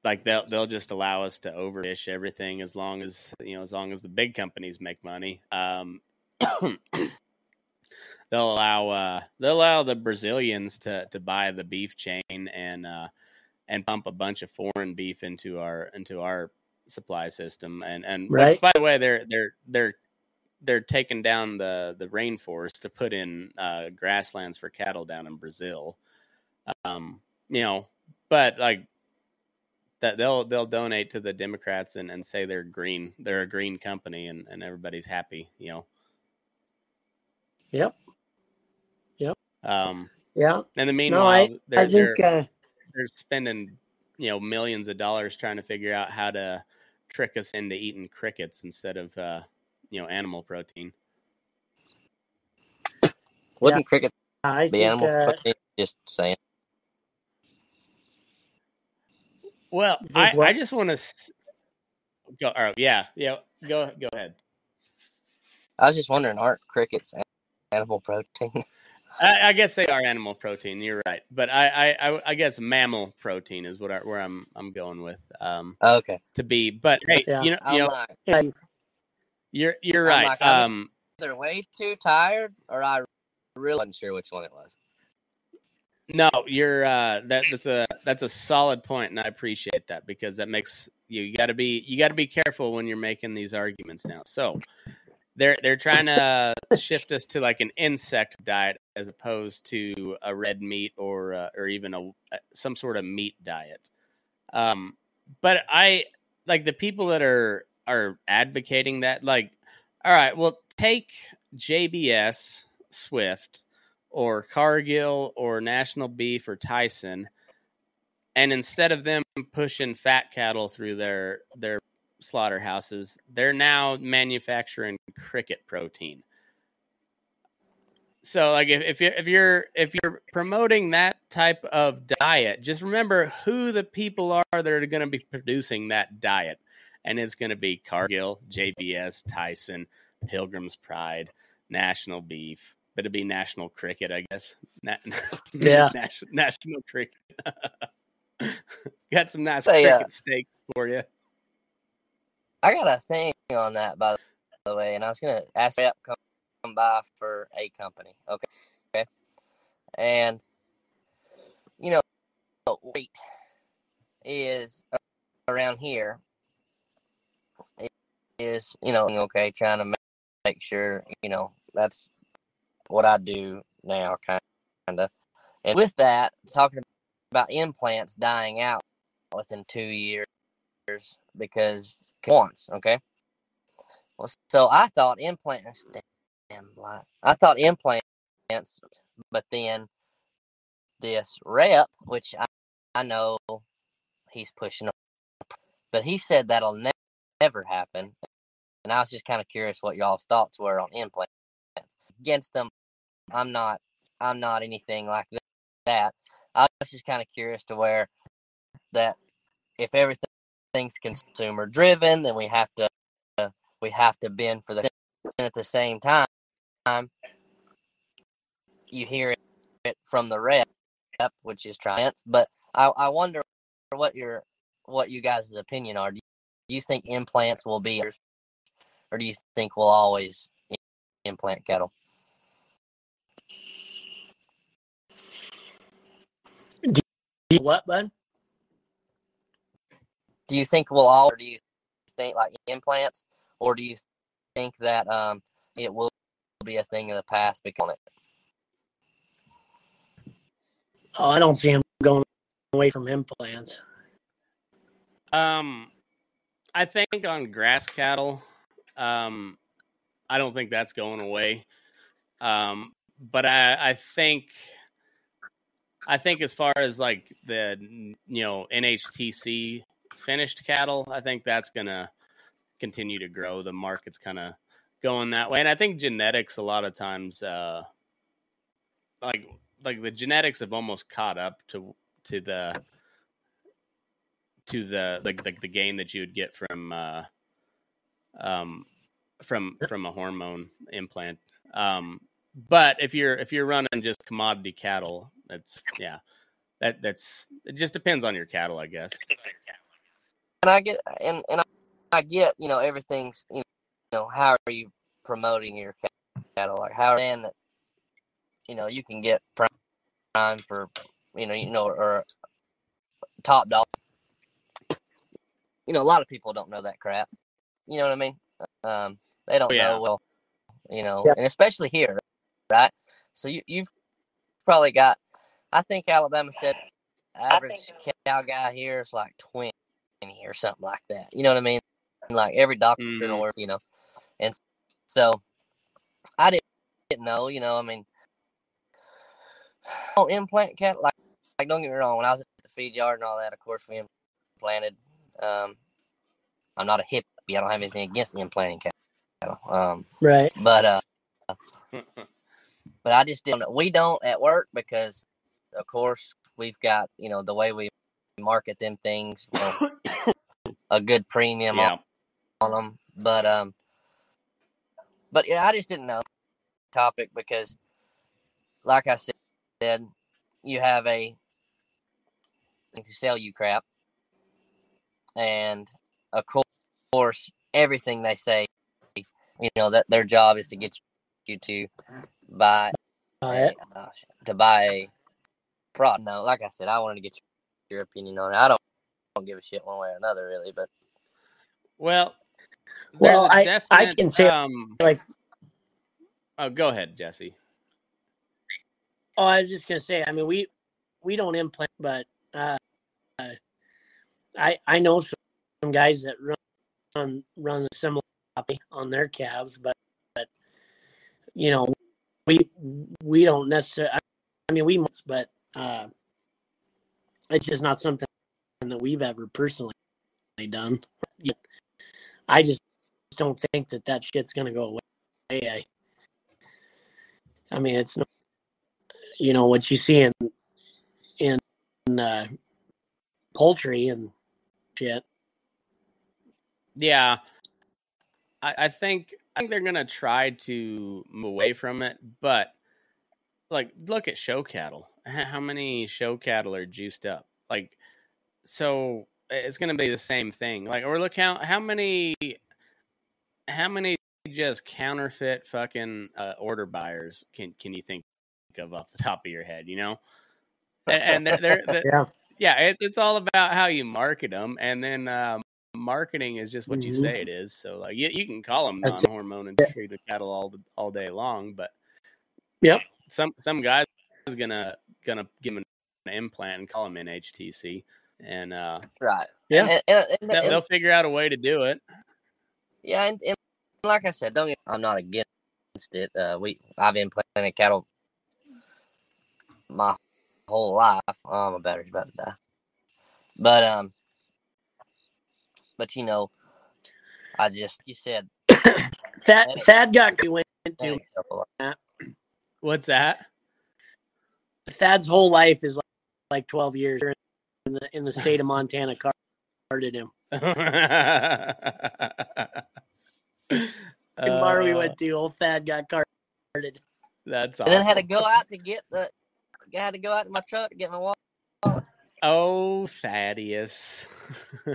like they'll they'll just allow us to overfish everything as long as you know as long as the big companies make money. Um, they'll allow uh, they'll allow the Brazilians to to buy the beef chain and uh, and pump a bunch of foreign beef into our into our supply system and and which, by the way they're they're they're they're taking down the the rainforest to put in uh, grasslands for cattle down in Brazil. Um, you know, but like that they'll they'll donate to the Democrats and, and say they're green, they're a green company, and, and everybody's happy. You know. Yep. Yep. Um, Yeah. and the No, meanwhile, I, they're I think they're uh, they're spending you know millions of dollars trying to figure out how to trick us into eating crickets instead of uh, you know animal protein. wouldn't cricket I be think animal uh, protein? Just saying. Well, I. I just want to go. Or, yeah, yeah. Go go ahead. I was just wondering, aren't crickets animal protein? I, I, guess they are animal protein. You're right, but I, I, I guess mammal protein is what I, where I'm, I'm going with. Um, okay. To be, but hey, yeah. you know, you know, yeah. you're, you're right. Like, um, either way too tired, or I really wasn't sure which one it was. No, you're uh, that that's a that's a solid point, and I appreciate that because that makes you, you got to be you got to be careful when you're making these arguments now. So they're they're trying to shift us to like an insect diet as opposed to a red meat or uh, or even a some sort of meat diet. Um, but I like the people that are are advocating that. Like, all right, well, take JBS Swift or Cargill or National Beef or Tyson, and instead of them pushing fat cattle through their their slaughterhouses, they're now manufacturing cricket protein. So, like, if, if you if you're if you're promoting that type of diet, just remember who the people are that are going to be producing that diet, and it's going to be Cargill, JBS, Tyson, Pilgrim's Pride, National Beef, but it'd be national cricket, I guess. Na- yeah, national, national cricket. got some nice Say, cricket uh, steaks for you. I got a thing on that, by the way, and I was gonna ask you come, come by for a company. Okay, okay, and you know, weight is around here is you know okay trying to make sure you know that's what I do now, kind of. And with that, talking about implants dying out within two years because once, okay. Well, so I thought implants, damn, I thought implants, but then this rep, which I, I know he's pushing, but he said that'll ne- never happen. And I was just kind of curious what y'all's thoughts were on implants. Against them, I'm not I'm not anything like that. I was just kind of curious to where that if everything's consumer driven, then we have to we have to bend for the at the same time. You hear it from the rep, which is Triumph, but I, I wonder what your what you guys' opinion are. Do you think implants will be, or do you think we'll always implant cattle? Do you, what, bud? Do you think we'll all, or do you think like implants, or do you think that um it will be a thing of the past because it? Oh, I don't see him going away from implants. Um, I think on grass cattle, um, I don't think that's going away. Um, but I, I think I think as far as like the you know NHTC finished cattle, I think that's gonna continue to grow. The market's kind of going that way, and I think genetics a lot of times, uh, like like the genetics have almost caught up to to the to the like the, the gain that you would get from uh, um from from a hormone implant. Um, but if you're if you're running just commodity cattle, that's yeah. That that's it just depends on your cattle, I guess. And I get and and I, get you know everything's you know how are you promoting your cattle like how and that you know you can get prime for you know you know or top dog. You know a lot of people don't know that crap. You know what I mean? Um, they don't oh, yeah. know well. You know, yeah. and especially here, right? So you you've probably got I think Alabama said average cow guy here is like twenty or something like that. You know what I mean? Like every doctor mm. in the world, you know. And so I didn't, didn't know, you know, I mean oh, implant cat, like like don't get me wrong, when I was at the feed yard and all that, of course we implanted um I'm not a hippie, I don't have anything against the implanting cattle. Um right. But uh but I just didn't we don't at work because of course, we've got you know the way we market them things, you a good premium yeah. on, on them. But um, but yeah, I just didn't know topic because, like I said, you have a to sell you crap, and of course, everything they say, you know, that their job is to get you to buy Uh, a, uh, to buy a product. No, like I said, I wanted to get your opinion on it. I don't, don't give a shit one way or another, really, but Well, Well, I, a I- I definite, can say, um, like- oh, go ahead, Jesse. Oh, I was just gonna say. I mean, we we don't implant, but uh, uh, I I know some, some guys that run run a similar copy on their calves, but but you know we we don't necessarily. I mean, we must, but uh, it's just not something that we've ever personally done. I just don't think that that shit's gonna go away. I, I mean, it's not you know what you see in in uh, poultry and shit. Yeah, I, I think I think they're gonna try to move away from it, but like, look at show cattle. How many show cattle are juiced up? Like, so it's gonna be the same thing. Like, or look how how many how many just counterfeit fucking uh, order buyers can can you think of off the top of your head? You know, and, and they're, they're, Yeah, yeah, it, it's all about how you market them, and then um, marketing is just what you Mhm. say it is. So like, you, you can call them non-hormone and treated cattle all the- all day long, but Yep. some some guys is gonna gonna give them an implant and call them NHTC, and uh, right, Yeah. and, and, and, they'll, they'll figure out a way to do it. yeah, and, like I said, don't get, I'm not against it. Uh, we I've been planting cattle my whole life. Oh, my battery's about to die. But um, but you know, I just you said Thad, Thad got went into planting stuff a lot. What's that? Thad's whole life is like, like twelve years in the in the state of Montana. Carded him. The bar we went to, old Thad got carded. That's and then had to go out to get the. I had to go out to my truck to get my water. Oh, Thaddeus.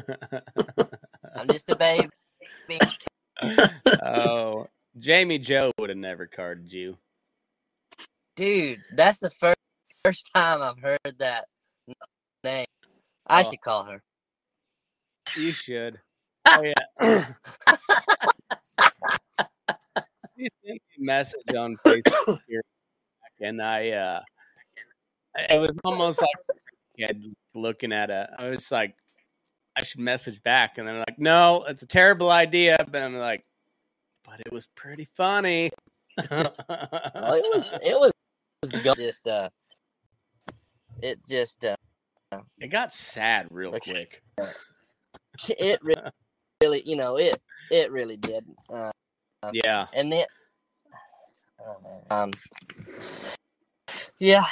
I'm just a baby. oh, Jamie Joe would have never carded you. Dude, that's the first first time I've heard that name. I Oh. should call her. You should. Oh yeah. you sent me a message on Facebook here, and I uh, it was almost like looking at it. I was like, I should message back, and then like, no, it's a terrible idea. But I'm like, but it was pretty funny. Well, it was it was just uh, it just uh, it got sad real quick. it re- really you know it it really did. Uh, Yeah. and then um yeah.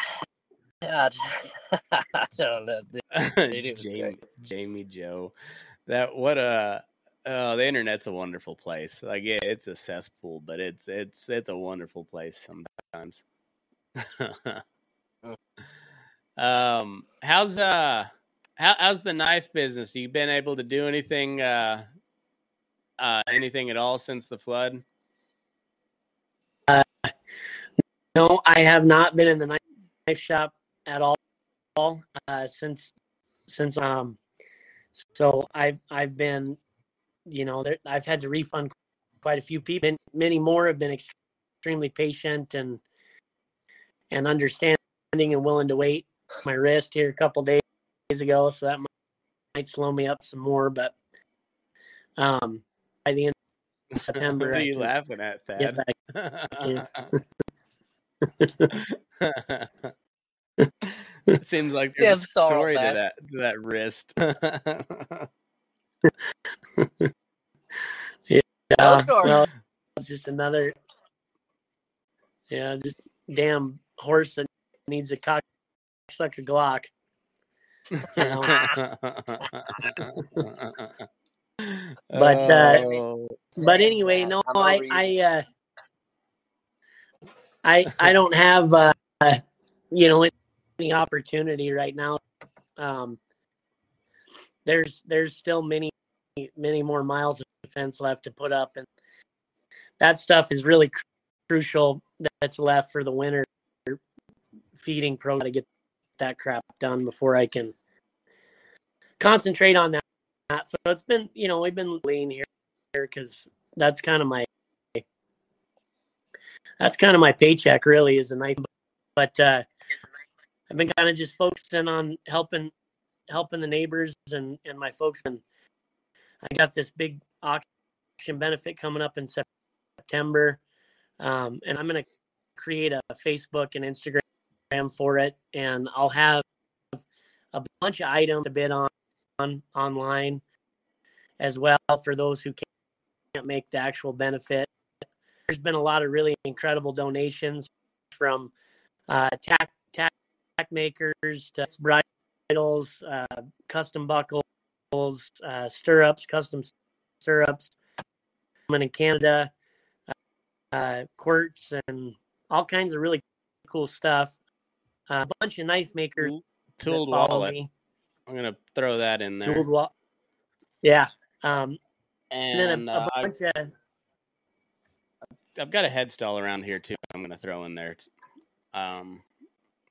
God. I don't know. dude. it was Jamie. Jamie Joe. That what a oh the internet's a wonderful place. Like yeah, it's a cesspool, but it's it's it's a wonderful place sometimes. Um how's uh how, how's the knife business? You been able to do anything uh uh anything at all since the flood? Uh, No, I have not been in the knife shop at all uh, since since um. So I've I've been, you know, there, I've had to refund quite a few people. Many more have been extremely patient and and understanding and willing to wait my wrist here a couple days ago. So that might, might slow me up some more, but um, by the end of September, what are I you can laughing at, get Thad? back. it seems like Yeah, there's a sorrow story to that to that wrist. Yeah, story. well, it's just another, yeah, just damn horse that needs a cocksucker Glock. But, uh, Oh, But anyway, no, I. I, uh, I I don't have uh, you know any opportunity right now. Um, there's there's still many many more miles of fence left to put up, and that stuff is really cr- crucial. That's left for the winter feeding pro to get that crap done before I can concentrate on that. So it's been you know we've been lean here because that's kind of my that's kind of my paycheck really is a knife. But uh i've been kind of just focusing on helping helping the neighbors and and my folks. And i got this big auction benefit coming up in september. Um and i'm going to create a facebook and instagram for it and i'll have a bunch of items to bid on, on online as well for those who can't make the actual benefit there's been a lot of really incredible donations from uh, tack, tack makers to bridles, uh, custom buckles, uh, stirrups, custom stirrups, in Canada, uh, quirts, and all kinds of really cool stuff. A bunch of knife makers. Tooled wallet. Me. I'm gonna throw that in there. Tooled wallet. Yeah. Um, and, and then a, a uh, bunch of I've got a head stall around here too. I'm gonna throw in there. Um,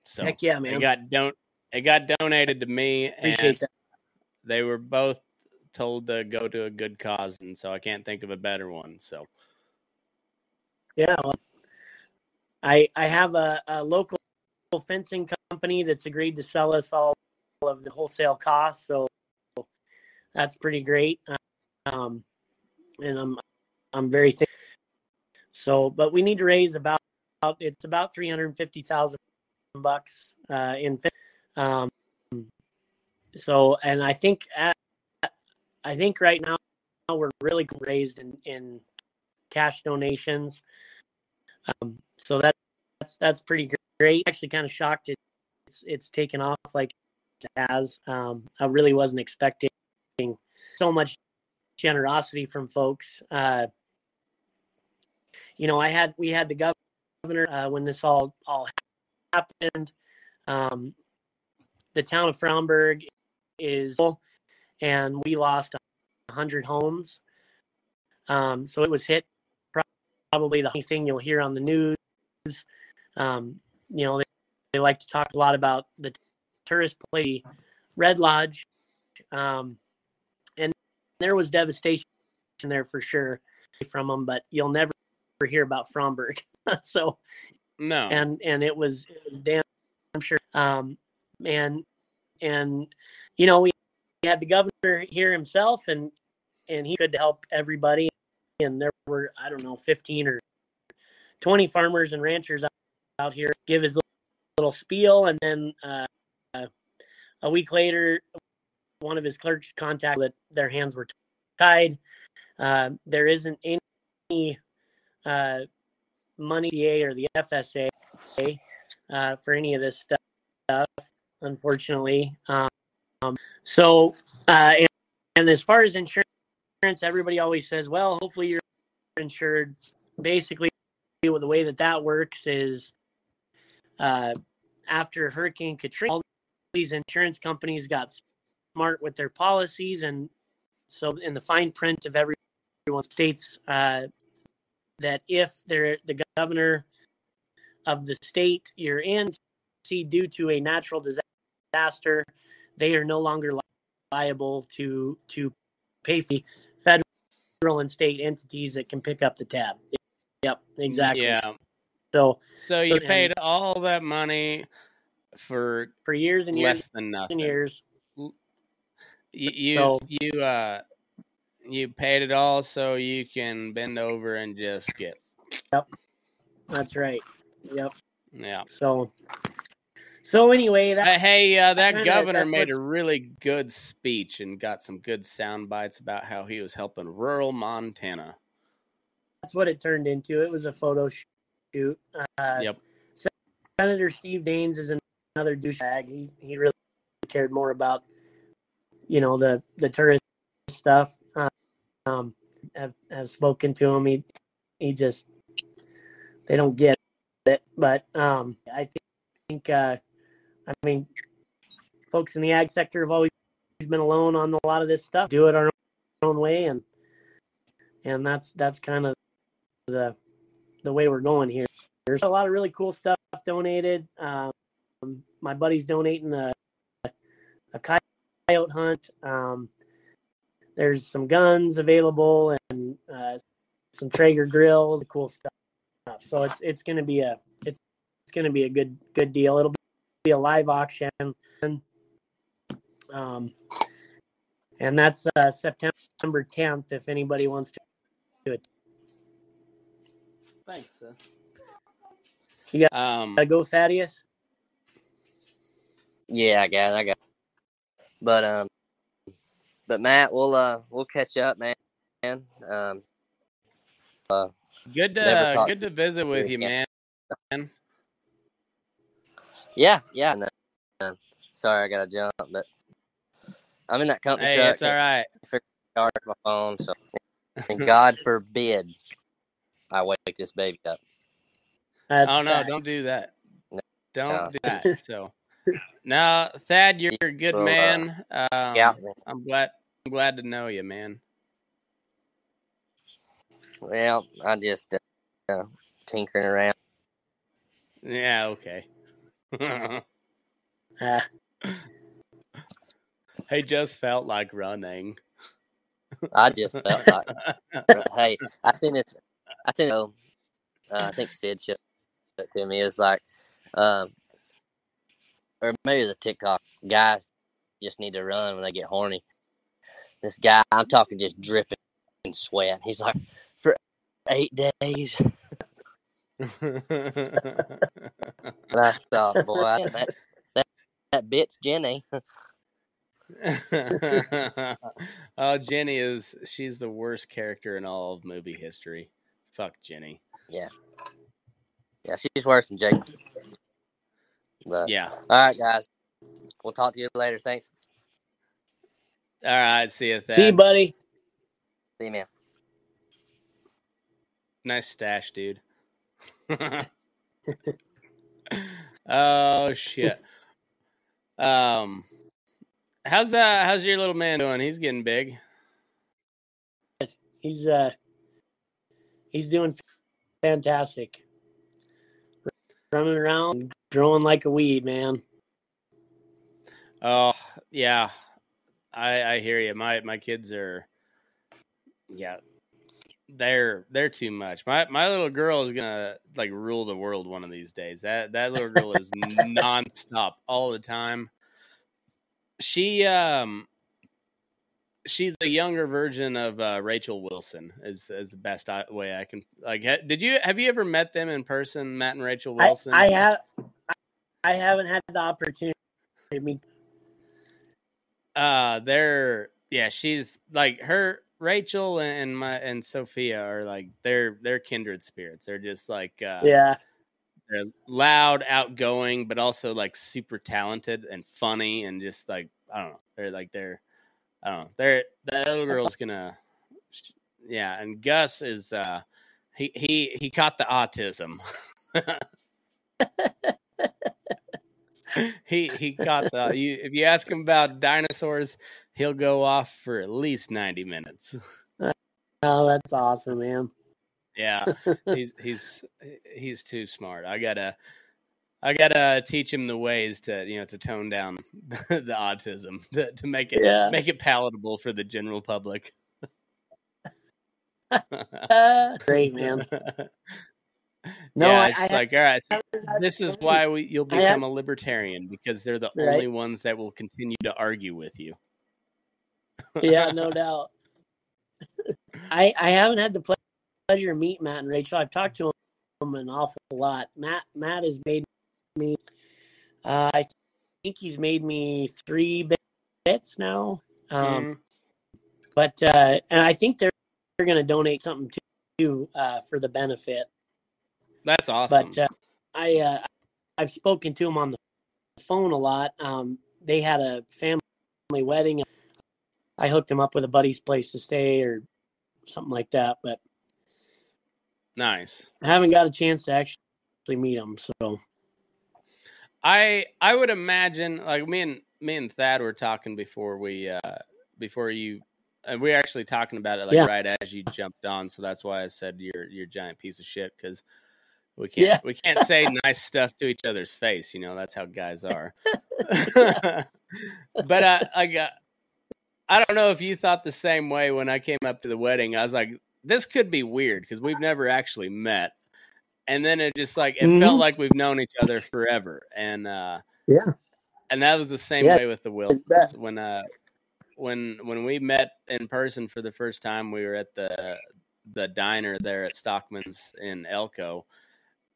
so heck yeah, man! It got don't it got donated to me, Appreciate and that. they were both told to go to a good cause, and so I can't think of a better one. So yeah, well, I I have a, a local fencing company that's agreed to sell us all of the wholesale costs, so that's pretty great. Um, and I'm I'm very thankful so, but we need to raise about it's about three hundred fifty thousand bucks uh, in. Um, so, and I think at, I think right now we're really raised in in cash donations. Um, so that that's that's pretty great. Actually, kind of shocked it, it's it's taken off like it has. Um, I really wasn't expecting so much generosity from folks. Uh, you know, I had we had the governor uh, when this all all happened. Um, the town of Fromberg is and we lost hundred homes. Um, so it was hit probably the only thing you'll hear on the news. Um, you know, they, they, like to talk a lot about the tourist place, Red Lodge, um, and there was devastation there for sure from them. But you'll never hear about Fromberg. so no, and and it was it was damn I'm sure. Um, and and you know we had the governor here himself, and and he could help everybody. And there were I don't know 15 or 20 farmers and ranchers out, out here give his little, spiel, and then uh, uh, a week later, one of his clerks contacted that their hands were tied. Uh, there isn't any uh, money or the FSA uh, for any of this stuff, unfortunately. Um, so, uh, and, and, as far as insurance, everybody always says, well, hopefully you're insured. Basically, the way that that works is uh, after Hurricane Katrina, all these insurance companies got smart with their policies. And so, in the fine print of every states uh, that if they're the governor of the state you're in see due to a natural disaster they are no longer liable to to pay for federal and state entities that can pick up the tab yep exactly yeah so so you paid all that money for for years and years less years than nothing years you you, so, you uh you paid it all so you can bend over and just get. Yep, that's right. Yep. Yeah. So, so anyway, that uh, hey, uh, that kinda, governor made a really good speech and got some good sound bites about how he was helping rural Montana. That's what it turned into. It was a photo shoot. Uh, yep. Senator Steve Daines is another douchebag. He he really cared more about you know the the tourist stuff um, have have spoken to him. He he just they don't get it. but um, I think, think uh, I mean, folks in the ag sector have always been alone on a lot of this stuff. Do it our own way, and and that's that's kind of the the way we're going here. There's a lot of really cool stuff donated. Um, my buddy's donating a a coyote hunt. Um, there's some guns available and uh, some Traeger grills, cool stuff. So it's it's going to be a it's it's going to be a good good deal. It'll be a live auction, um, and that's uh, September 10th. If anybody wants to do it, Thanks. Seth. You got- um, uh, go Thaddeus. Yeah, I got it. I got it. But um but Matt, we'll uh we'll catch up, man. Um uh good to talked good to visit with you, Yeah. man. yeah, yeah. No, no. Sorry I gotta jump, but I'm in that company Hey, truck. it's all right. charge my phone, so and God forbid I wake this baby up. That's oh no, correct. don't do that. No. Don't No. do that. So now, Thad, you're a good Well, uh, man. Um, yeah. I'm glad. I'm glad to know you, man. Well, I just uh, uh, tinkering around. Yeah. Okay. Uh, I just felt like running. I just felt like hey, I seen it. I seen it. Uh, I think Sid showed it to me. It's like, um, or maybe it's a TikTok. Guys just need to run when they get horny. This guy, I'm talking, just dripping in sweat. He's like, for eight days. I thought, boy, I, that, that that bitch Jenny. oh, Jenny is she's the worst character in all of movie history. Fuck Jenny. Yeah, Yeah, she's worse than Jake. But Yeah. all right, guys, we'll talk to you later. Thanks. All right. See you, Thad. see you, buddy. See you, man. Nice stash, dude. oh shit. Um, how's uh how's your little man doing? He's getting big. He's uh he's doing fantastic. Running around, growing like a weed, man. Oh yeah, I I hear you. My my kids are, yeah, they're they're too much. My my little girl is gonna like rule the world one of these days. That that little girl is nonstop all the time. She um she's a younger version of uh, Rachel Wilson. Is is the best I, way I can like. Ha, did you have you ever met them in person, Matt and Rachel I, Wilson? I have I haven't had the opportunity to meet uh they're yeah she's like her rachel and my and sophia are like they're they're kindred spirits they're just like uh yeah. they're loud outgoing but also like super talented and funny and just like i don't know they're like they're i don't know. They're that little girl's gonna yeah and gus is uh he he he caught the autism. He he caught the you if you ask him about dinosaurs he'll go off for at least 90 minutes. Oh, that's awesome, man. yeah. He's he's he's too smart. I gotta i gotta teach him the ways to you know to tone down the autism to, to make it Yeah. make it palatable for the general public great, man. No, yeah, I- it's I like all right. So this is why we, you'll become a libertarian because they're the Right. only ones that will continue to argue with you. yeah, no doubt. I I haven't had the pleasure of meeting Matt and Rachel. I've talked to them an awful lot. Matt Matt has made me. Uh, I think he's made me three bits now. Um, Mm, But uh, and I think they're they're going to donate something too, too uh, for the benefit. that's awesome. But uh, I uh, I've spoken to him on the phone a lot. Um, they had a family wedding. I hooked him up with a buddy's place to stay or something like that. But nice. I haven't got a chance to actually meet him, So I I would imagine like me and me and Thad were talking before we uh before you and we are actually talking about it like Yeah. right as you jumped on, so that's why I said you're you're a giant piece of shit because we can't Yeah. we can't say nice stuff to each other's face. You know that's how guys are. but I I got I don't know if you thought the same way when I came up to the wedding. I was like, this could be weird because we've never actually met. And then it just like it felt Mhm. like we've known each other forever. And uh Yeah. And that was the same Yeah, way with the Wills. When uh when when we met in person for the first time, we were at the the diner there at Stockman's in Elko.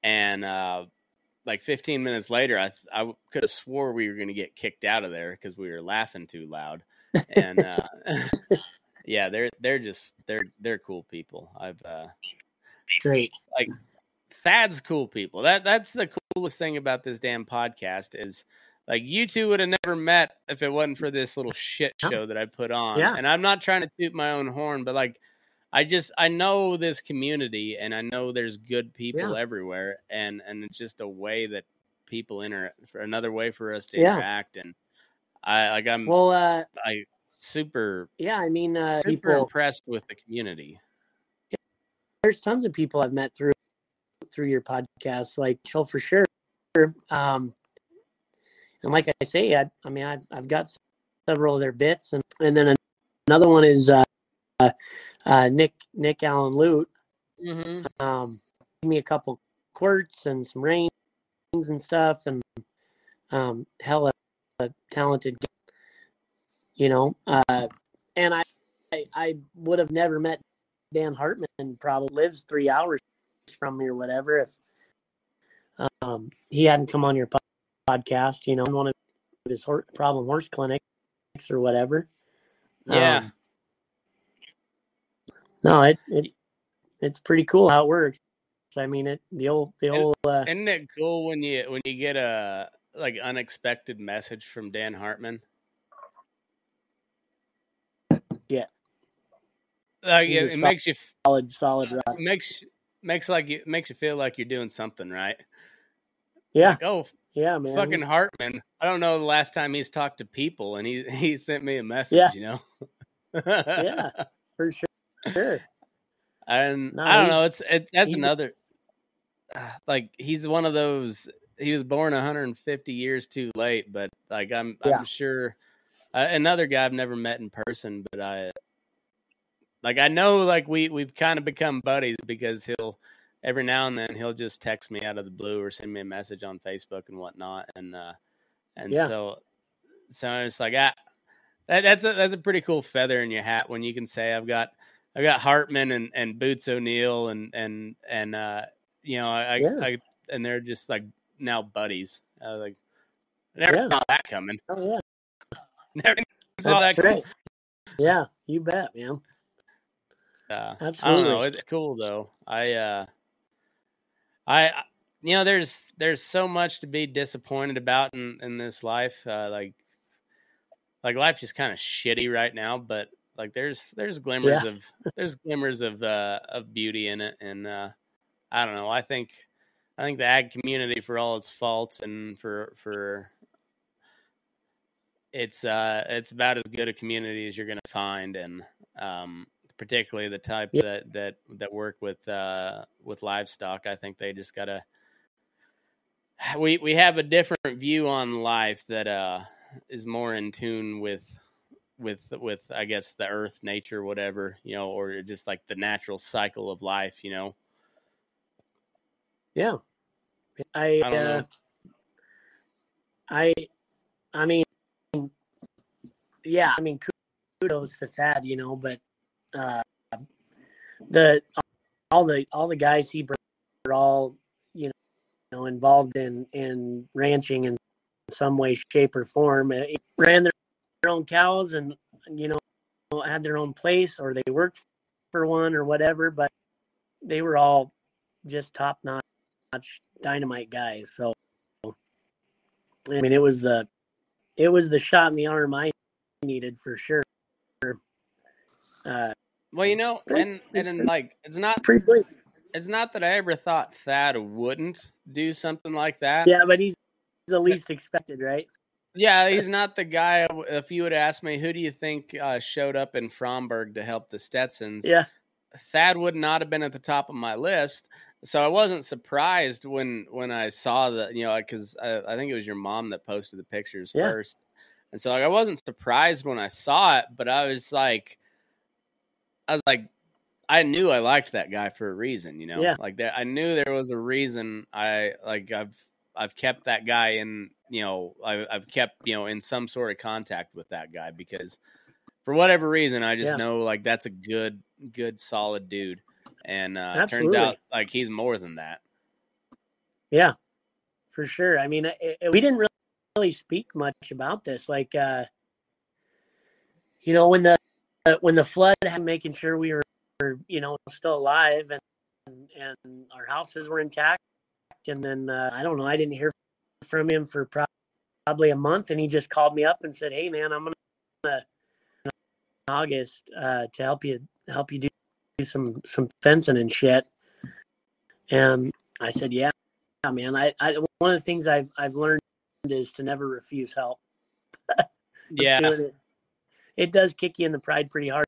And uh like 15 minutes later, I I could have swore we were going to get kicked out of there because we were laughing too loud. And uh, yeah, they're they're just they're they're cool people. I've uh, great. Thad's cool people. That that's the coolest thing about this damn podcast is like you two would have never met if it wasn't for this little shit show that I put on. Yeah. And I'm not trying to toot my own horn, but like I just I know this community and I know there's good people Yeah. everywhere and and it's just a way that people inter for another way for us to Yeah. interact and I like I'm Well, uh, I super yeah, I mean, uh, super people. impressed with the community. There's tons of people I've met through through your podcast, like Chill for sure. Um, and like I say, I, I mean, I've, I've got several of their bits, and and then another one is uh, uh, uh, Nick Nick Allen Lute. Mm-hmm. um, gave me a couple quirts and some rings and stuff, and um, hella talented, guy, you know. Uh, and I, I, I would have never met Dan Hartman. Probably lives three hours from me or whatever if um, he hadn't come on your po- podcast. You know, one of his problem horse clinics or whatever. Yeah. Um, no, it, it it's pretty cool how it works. I mean, it the old the old uh, Isn't it cool when you when you get a like unexpected message from Dan Hartman? Yeah. Like it, it makes you solid solid rock. makes makes like you makes you feel like you're doing something right. Yeah, Like, oh, yeah, man. fucking he's- Hartman! I don't know the last time he's talked to people, and he he sent me a message. Yeah. You know. Yeah. for sure. Sure. and No, I don't know. It's it, that's another. like he's one of those. He was born 150 years too late, but like I'm, Yeah. I'm sure uh, another guy I've never met in person, but I like I know like we we've kind of become buddies because he'll every now and then he'll just text me out of the blue or send me a message on Facebook and whatnot, and uh and Yeah. so so it's like ah, that, that's a that's a pretty cool feather in your hat when you can say I've got I've got Hartman and, and Boots O'Neill and and and uh you know I, Yeah. I and they're just like now buddies. I was like never Yeah. saw that coming. Oh yeah. Never saw that coming. Yeah, you bet, man. Uh, I don't Absolutely. know. It's cool though. I, uh, I, you know, there's there's so much to be disappointed about in in this life. Uh, like, like life's just kind of shitty right now. But like, there's there's glimmers Yeah. of there's glimmers of uh of beauty in it, and uh, I don't know. I think I think the ag community, for all its faults and for for it's uh it's about as good a community as you're going to find and um particularly the type Yeah. that that that work with uh with livestock i think they just got to we we have a different view on life that uh is more in tune with with with i guess the earth nature whatever you know or just like the natural cycle of life you know Yeah. I I uh. I I mean yeah, I mean kudos to Thad, you know, but uh the all the all the guys he brought are all, you know, involved in in ranching in some way, shape or form. Uh, ran their, their own cows and you know had their own place or they worked for one or whatever, but they were all just top notch dynamite guys. So I mean it was the it was the shot in the arm I needed for sure. Uh well you know pretty- and and then like it's not pretty it's not that I ever thought Thad wouldn't do something like that. Yeah, but he's the least expected, right? Yeah, he's not the guy. If you would ask me, who do you think uh, showed up in Fromberg to help the Stetsons? Yeah. Thad would not have been at the top of my list. So I wasn't surprised when when I saw that, you know, because I, I, think it was your mom that posted the pictures yeah. first, and so like I wasn't surprised when I saw it, but I was like, I was like, I knew I liked that guy for a reason, you know, yeah. like that. I knew there was a reason. I like I've I've kept that guy in, you know, I, I've kept you know in some sort of contact with that guy because for whatever reason, I just yeah. know like that's a good, good, solid dude, and uh, turns out like he's more than that. Yeah, for sure. I mean, it, it, we didn't really, really speak much about this, like, uh, you know, when the when the flood had making sure we were, you know, still alive and and our houses were intact, and then uh, I don't know, I didn't hear from him for probably a month, and he just called me up and said, "Hey, man, I'm gonna." in August uh, to help you help you do some some fencing and shit. And I said, yeah, man. I, I one of the things I've I've learned is to never refuse help. yeah, it. It. does kick you in the pride pretty hard,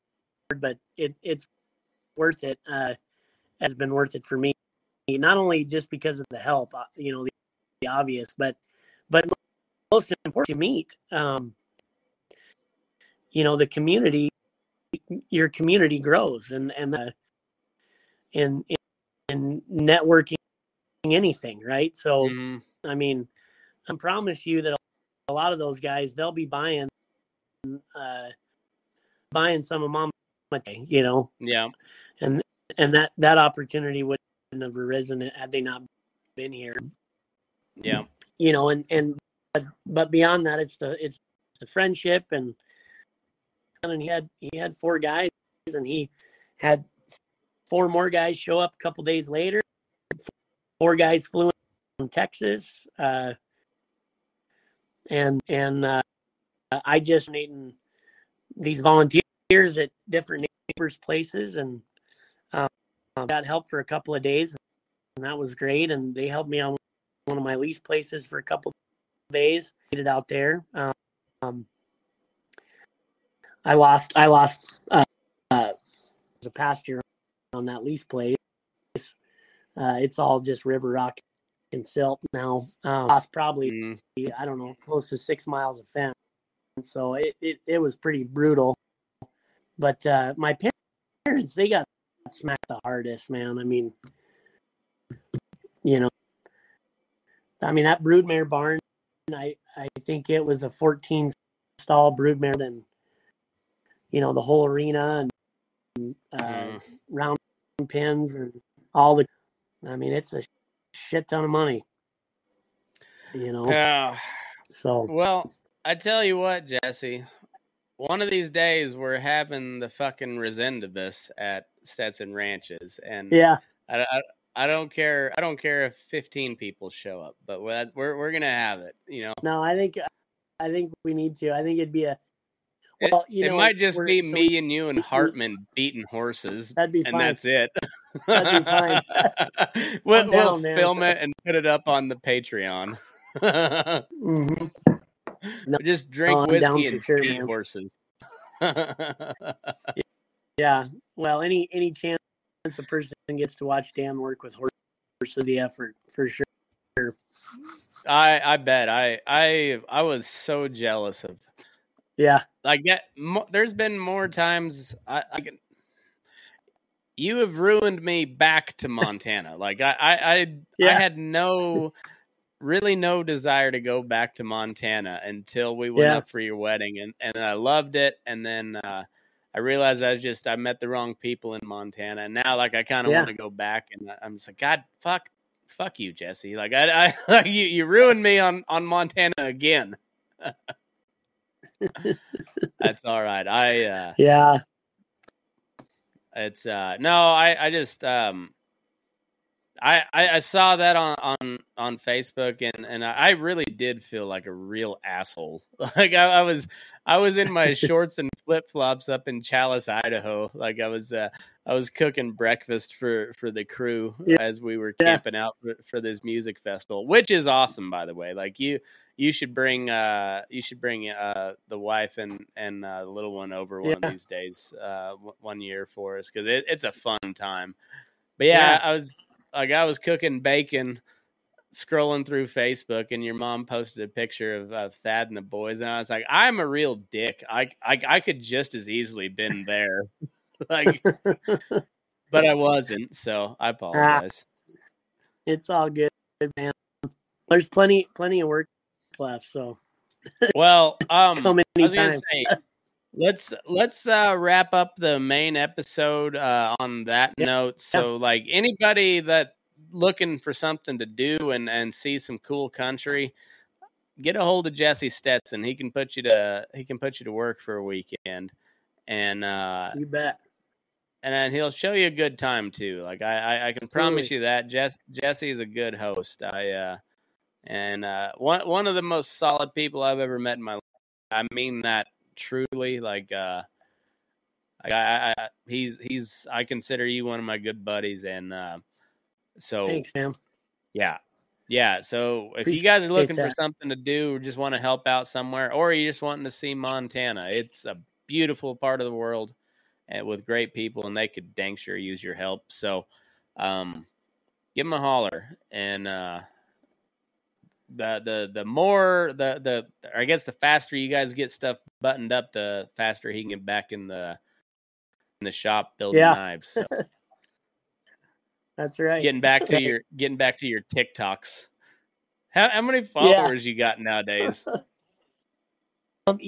but it it's worth it. Uh, has been worth it for me. Not only just because of the help, uh, you know, the, the obvious, but but most important to meet. Um, you know the community your community grows and and the in in networking anything right so mm. i mean i promise you that a lot of those guys they'll be buying uh buying some of mom you know? Yeah. And and that that opportunity wouldn't have arisen had they not been here. Yeah. You know and and but beyond that it's the it's the friendship and and he had he had four guys, and he had four more guys show up a couple days later. Four guys flew from Texas, uh, and and uh, I just needing these volunteers at different neighbors' places, and um, got help for a couple of days, and that was great. And they helped me on one of my lease places for a couple of days. Get it out there. Um, I lost I lost uh, uh a pasture on that lease place. Uh, it's all just river rock and silt now. Um, lost probably mm. I don't know close to six miles of fence, so it it, it was pretty brutal. But uh, my parents they got smacked the hardest, man. I mean, you know, I mean that broodmare barn. I I think it was a 14 stall broodmare and you know the whole arena and uh, mm. round pins and all the. I mean, it's a shit ton of money. You know. Yeah. So well, I tell you what, Jesse. One of these days, we're having the fucking this at Stetson Ranches, and yeah, I, I, I don't care. I don't care if fifteen people show up, but we're we're gonna have it. You know. No, I think I think we need to. I think it'd be a well, you it know, might just be so me and you and Hartman beating horses. That'd be and fine. that's it. That'd be fine. we'll, down, we'll film it and put it up on the Patreon. mm-hmm. No, just drink no, whiskey and sure, man. horses. yeah. Well, any any chance a person gets to watch Dan work with horses of the effort for sure. I I bet I I I was so jealous of yeah, I get. There's been more times I, I can. You have ruined me back to Montana. like I, I, I, yeah. I, had no, really no desire to go back to Montana until we went yeah. up for your wedding, and and I loved it. And then uh, I realized I was just I met the wrong people in Montana, and now like I kind of yeah. want to go back, and I'm just like God, fuck, fuck you, Jesse. Like I, I you, you ruined me on on Montana again. That's all right. I uh Yeah. It's uh no, I I just um I, I, I saw that on, on, on Facebook and, and I really did feel like a real asshole. Like I, I was I was in my shorts and flip flops up in Challis, Idaho. Like I was, uh, I was cooking breakfast for for the crew Yeah. as we were Yeah. camping out for, for this music festival, which is awesome, by the way. Like you, you should bring, uh, you should bring uh, the wife and and uh, the little one over one Yeah. of these days, uh, w- one year for us because it, it's a fun time. But yeah, Yeah. I was like, I was cooking bacon scrolling through Facebook and your mom posted a picture of, of Thad and the boys, and I was like, I'm a real dick. I I, I could just as easily been there, like, but I wasn't, so I apologize. it's all good, man. There's plenty plenty of work left, so Well, um, come I was gonna say, let's let's uh, wrap up the main episode uh, on that Yeah. note. So, like anybody that looking for something to do and and see some cool country, get a hold of Jesse Stetson. He can put you to he can put you to work for a weekend, and uh, You bet. and then he'll show you a good time too. Like I, I, I can promise you that Jess, Jesse is a good host. I uh, and uh, one one of the most solid people I've ever met in my life. I mean that truly. Like uh, I, I, I he's he's I consider you one of my good buddies, and uh, so Thanks, man. yeah. Yeah. So if you guys are looking for something to do or just want to help out somewhere or you just wanting to see Montana, it's a beautiful part of the world and with great people and they could dang sure use your help. So um give them a holler and uh the the the more the the I guess the faster you guys get stuff buttoned up, the faster he can get back in the in the shop building Yeah. knives. So That's right. getting back to your getting back to your TikToks. How how many followers you got nowadays? Um,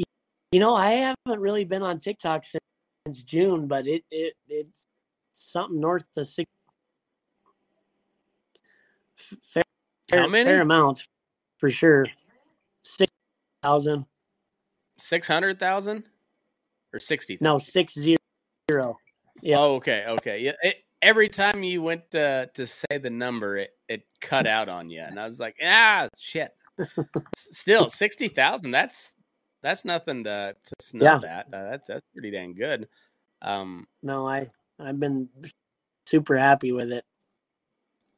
you know, I haven't really been on TikTok since, since June, but it it it's something north of six. Fair, How many? Fair amount, for sure. Six thousand. Six hundred thousand or sixty? No, six zero. yeah. Oh, okay, okay. Yeah. It, every time you went to to say the number, it it cut out on you, and I was like, ah, shit. Still sixty thousand. That's that's nothing to to snuff at. Uh, that's that's pretty dang good. Um, No, I I've been super happy with it.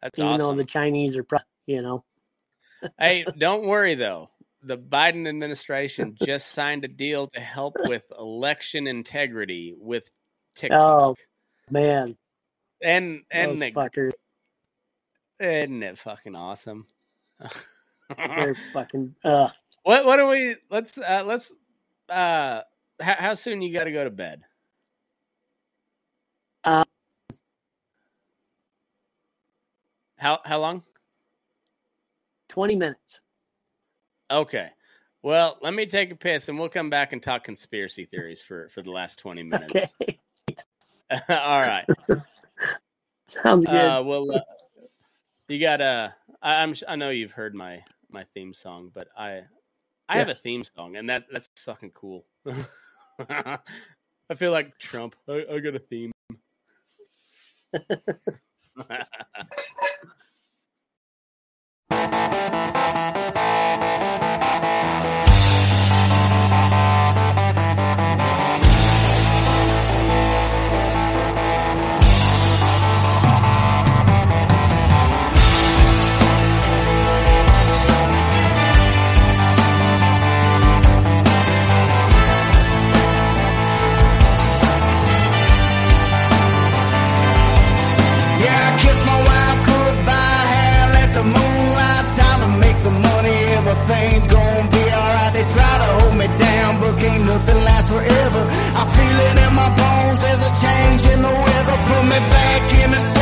that's Even awesome. though the Chinese are, pro- you know, hey, don't worry though. The Biden administration just signed a deal to help with election integrity with TikTok. Oh, man, and and those fuckers, isn't it fucking awesome? they're fucking. Uh, what what do we let's uh let's uh how, how soon you got to go to bed? Uh, How how long? Twenty minutes. Okay. Well, let me take a piss and we'll come back and talk conspiracy theories for for the last 20 minutes. Okay, All right. sounds good. Uh well uh, you got I, I'm I know you've heard my my theme song, but I I have a theme song and that that's fucking cool. I feel like Trump. I, I got a theme. Kissed my nothing lasts forever. I feel it in my bones There's a change in the weather. Put me back in the sun.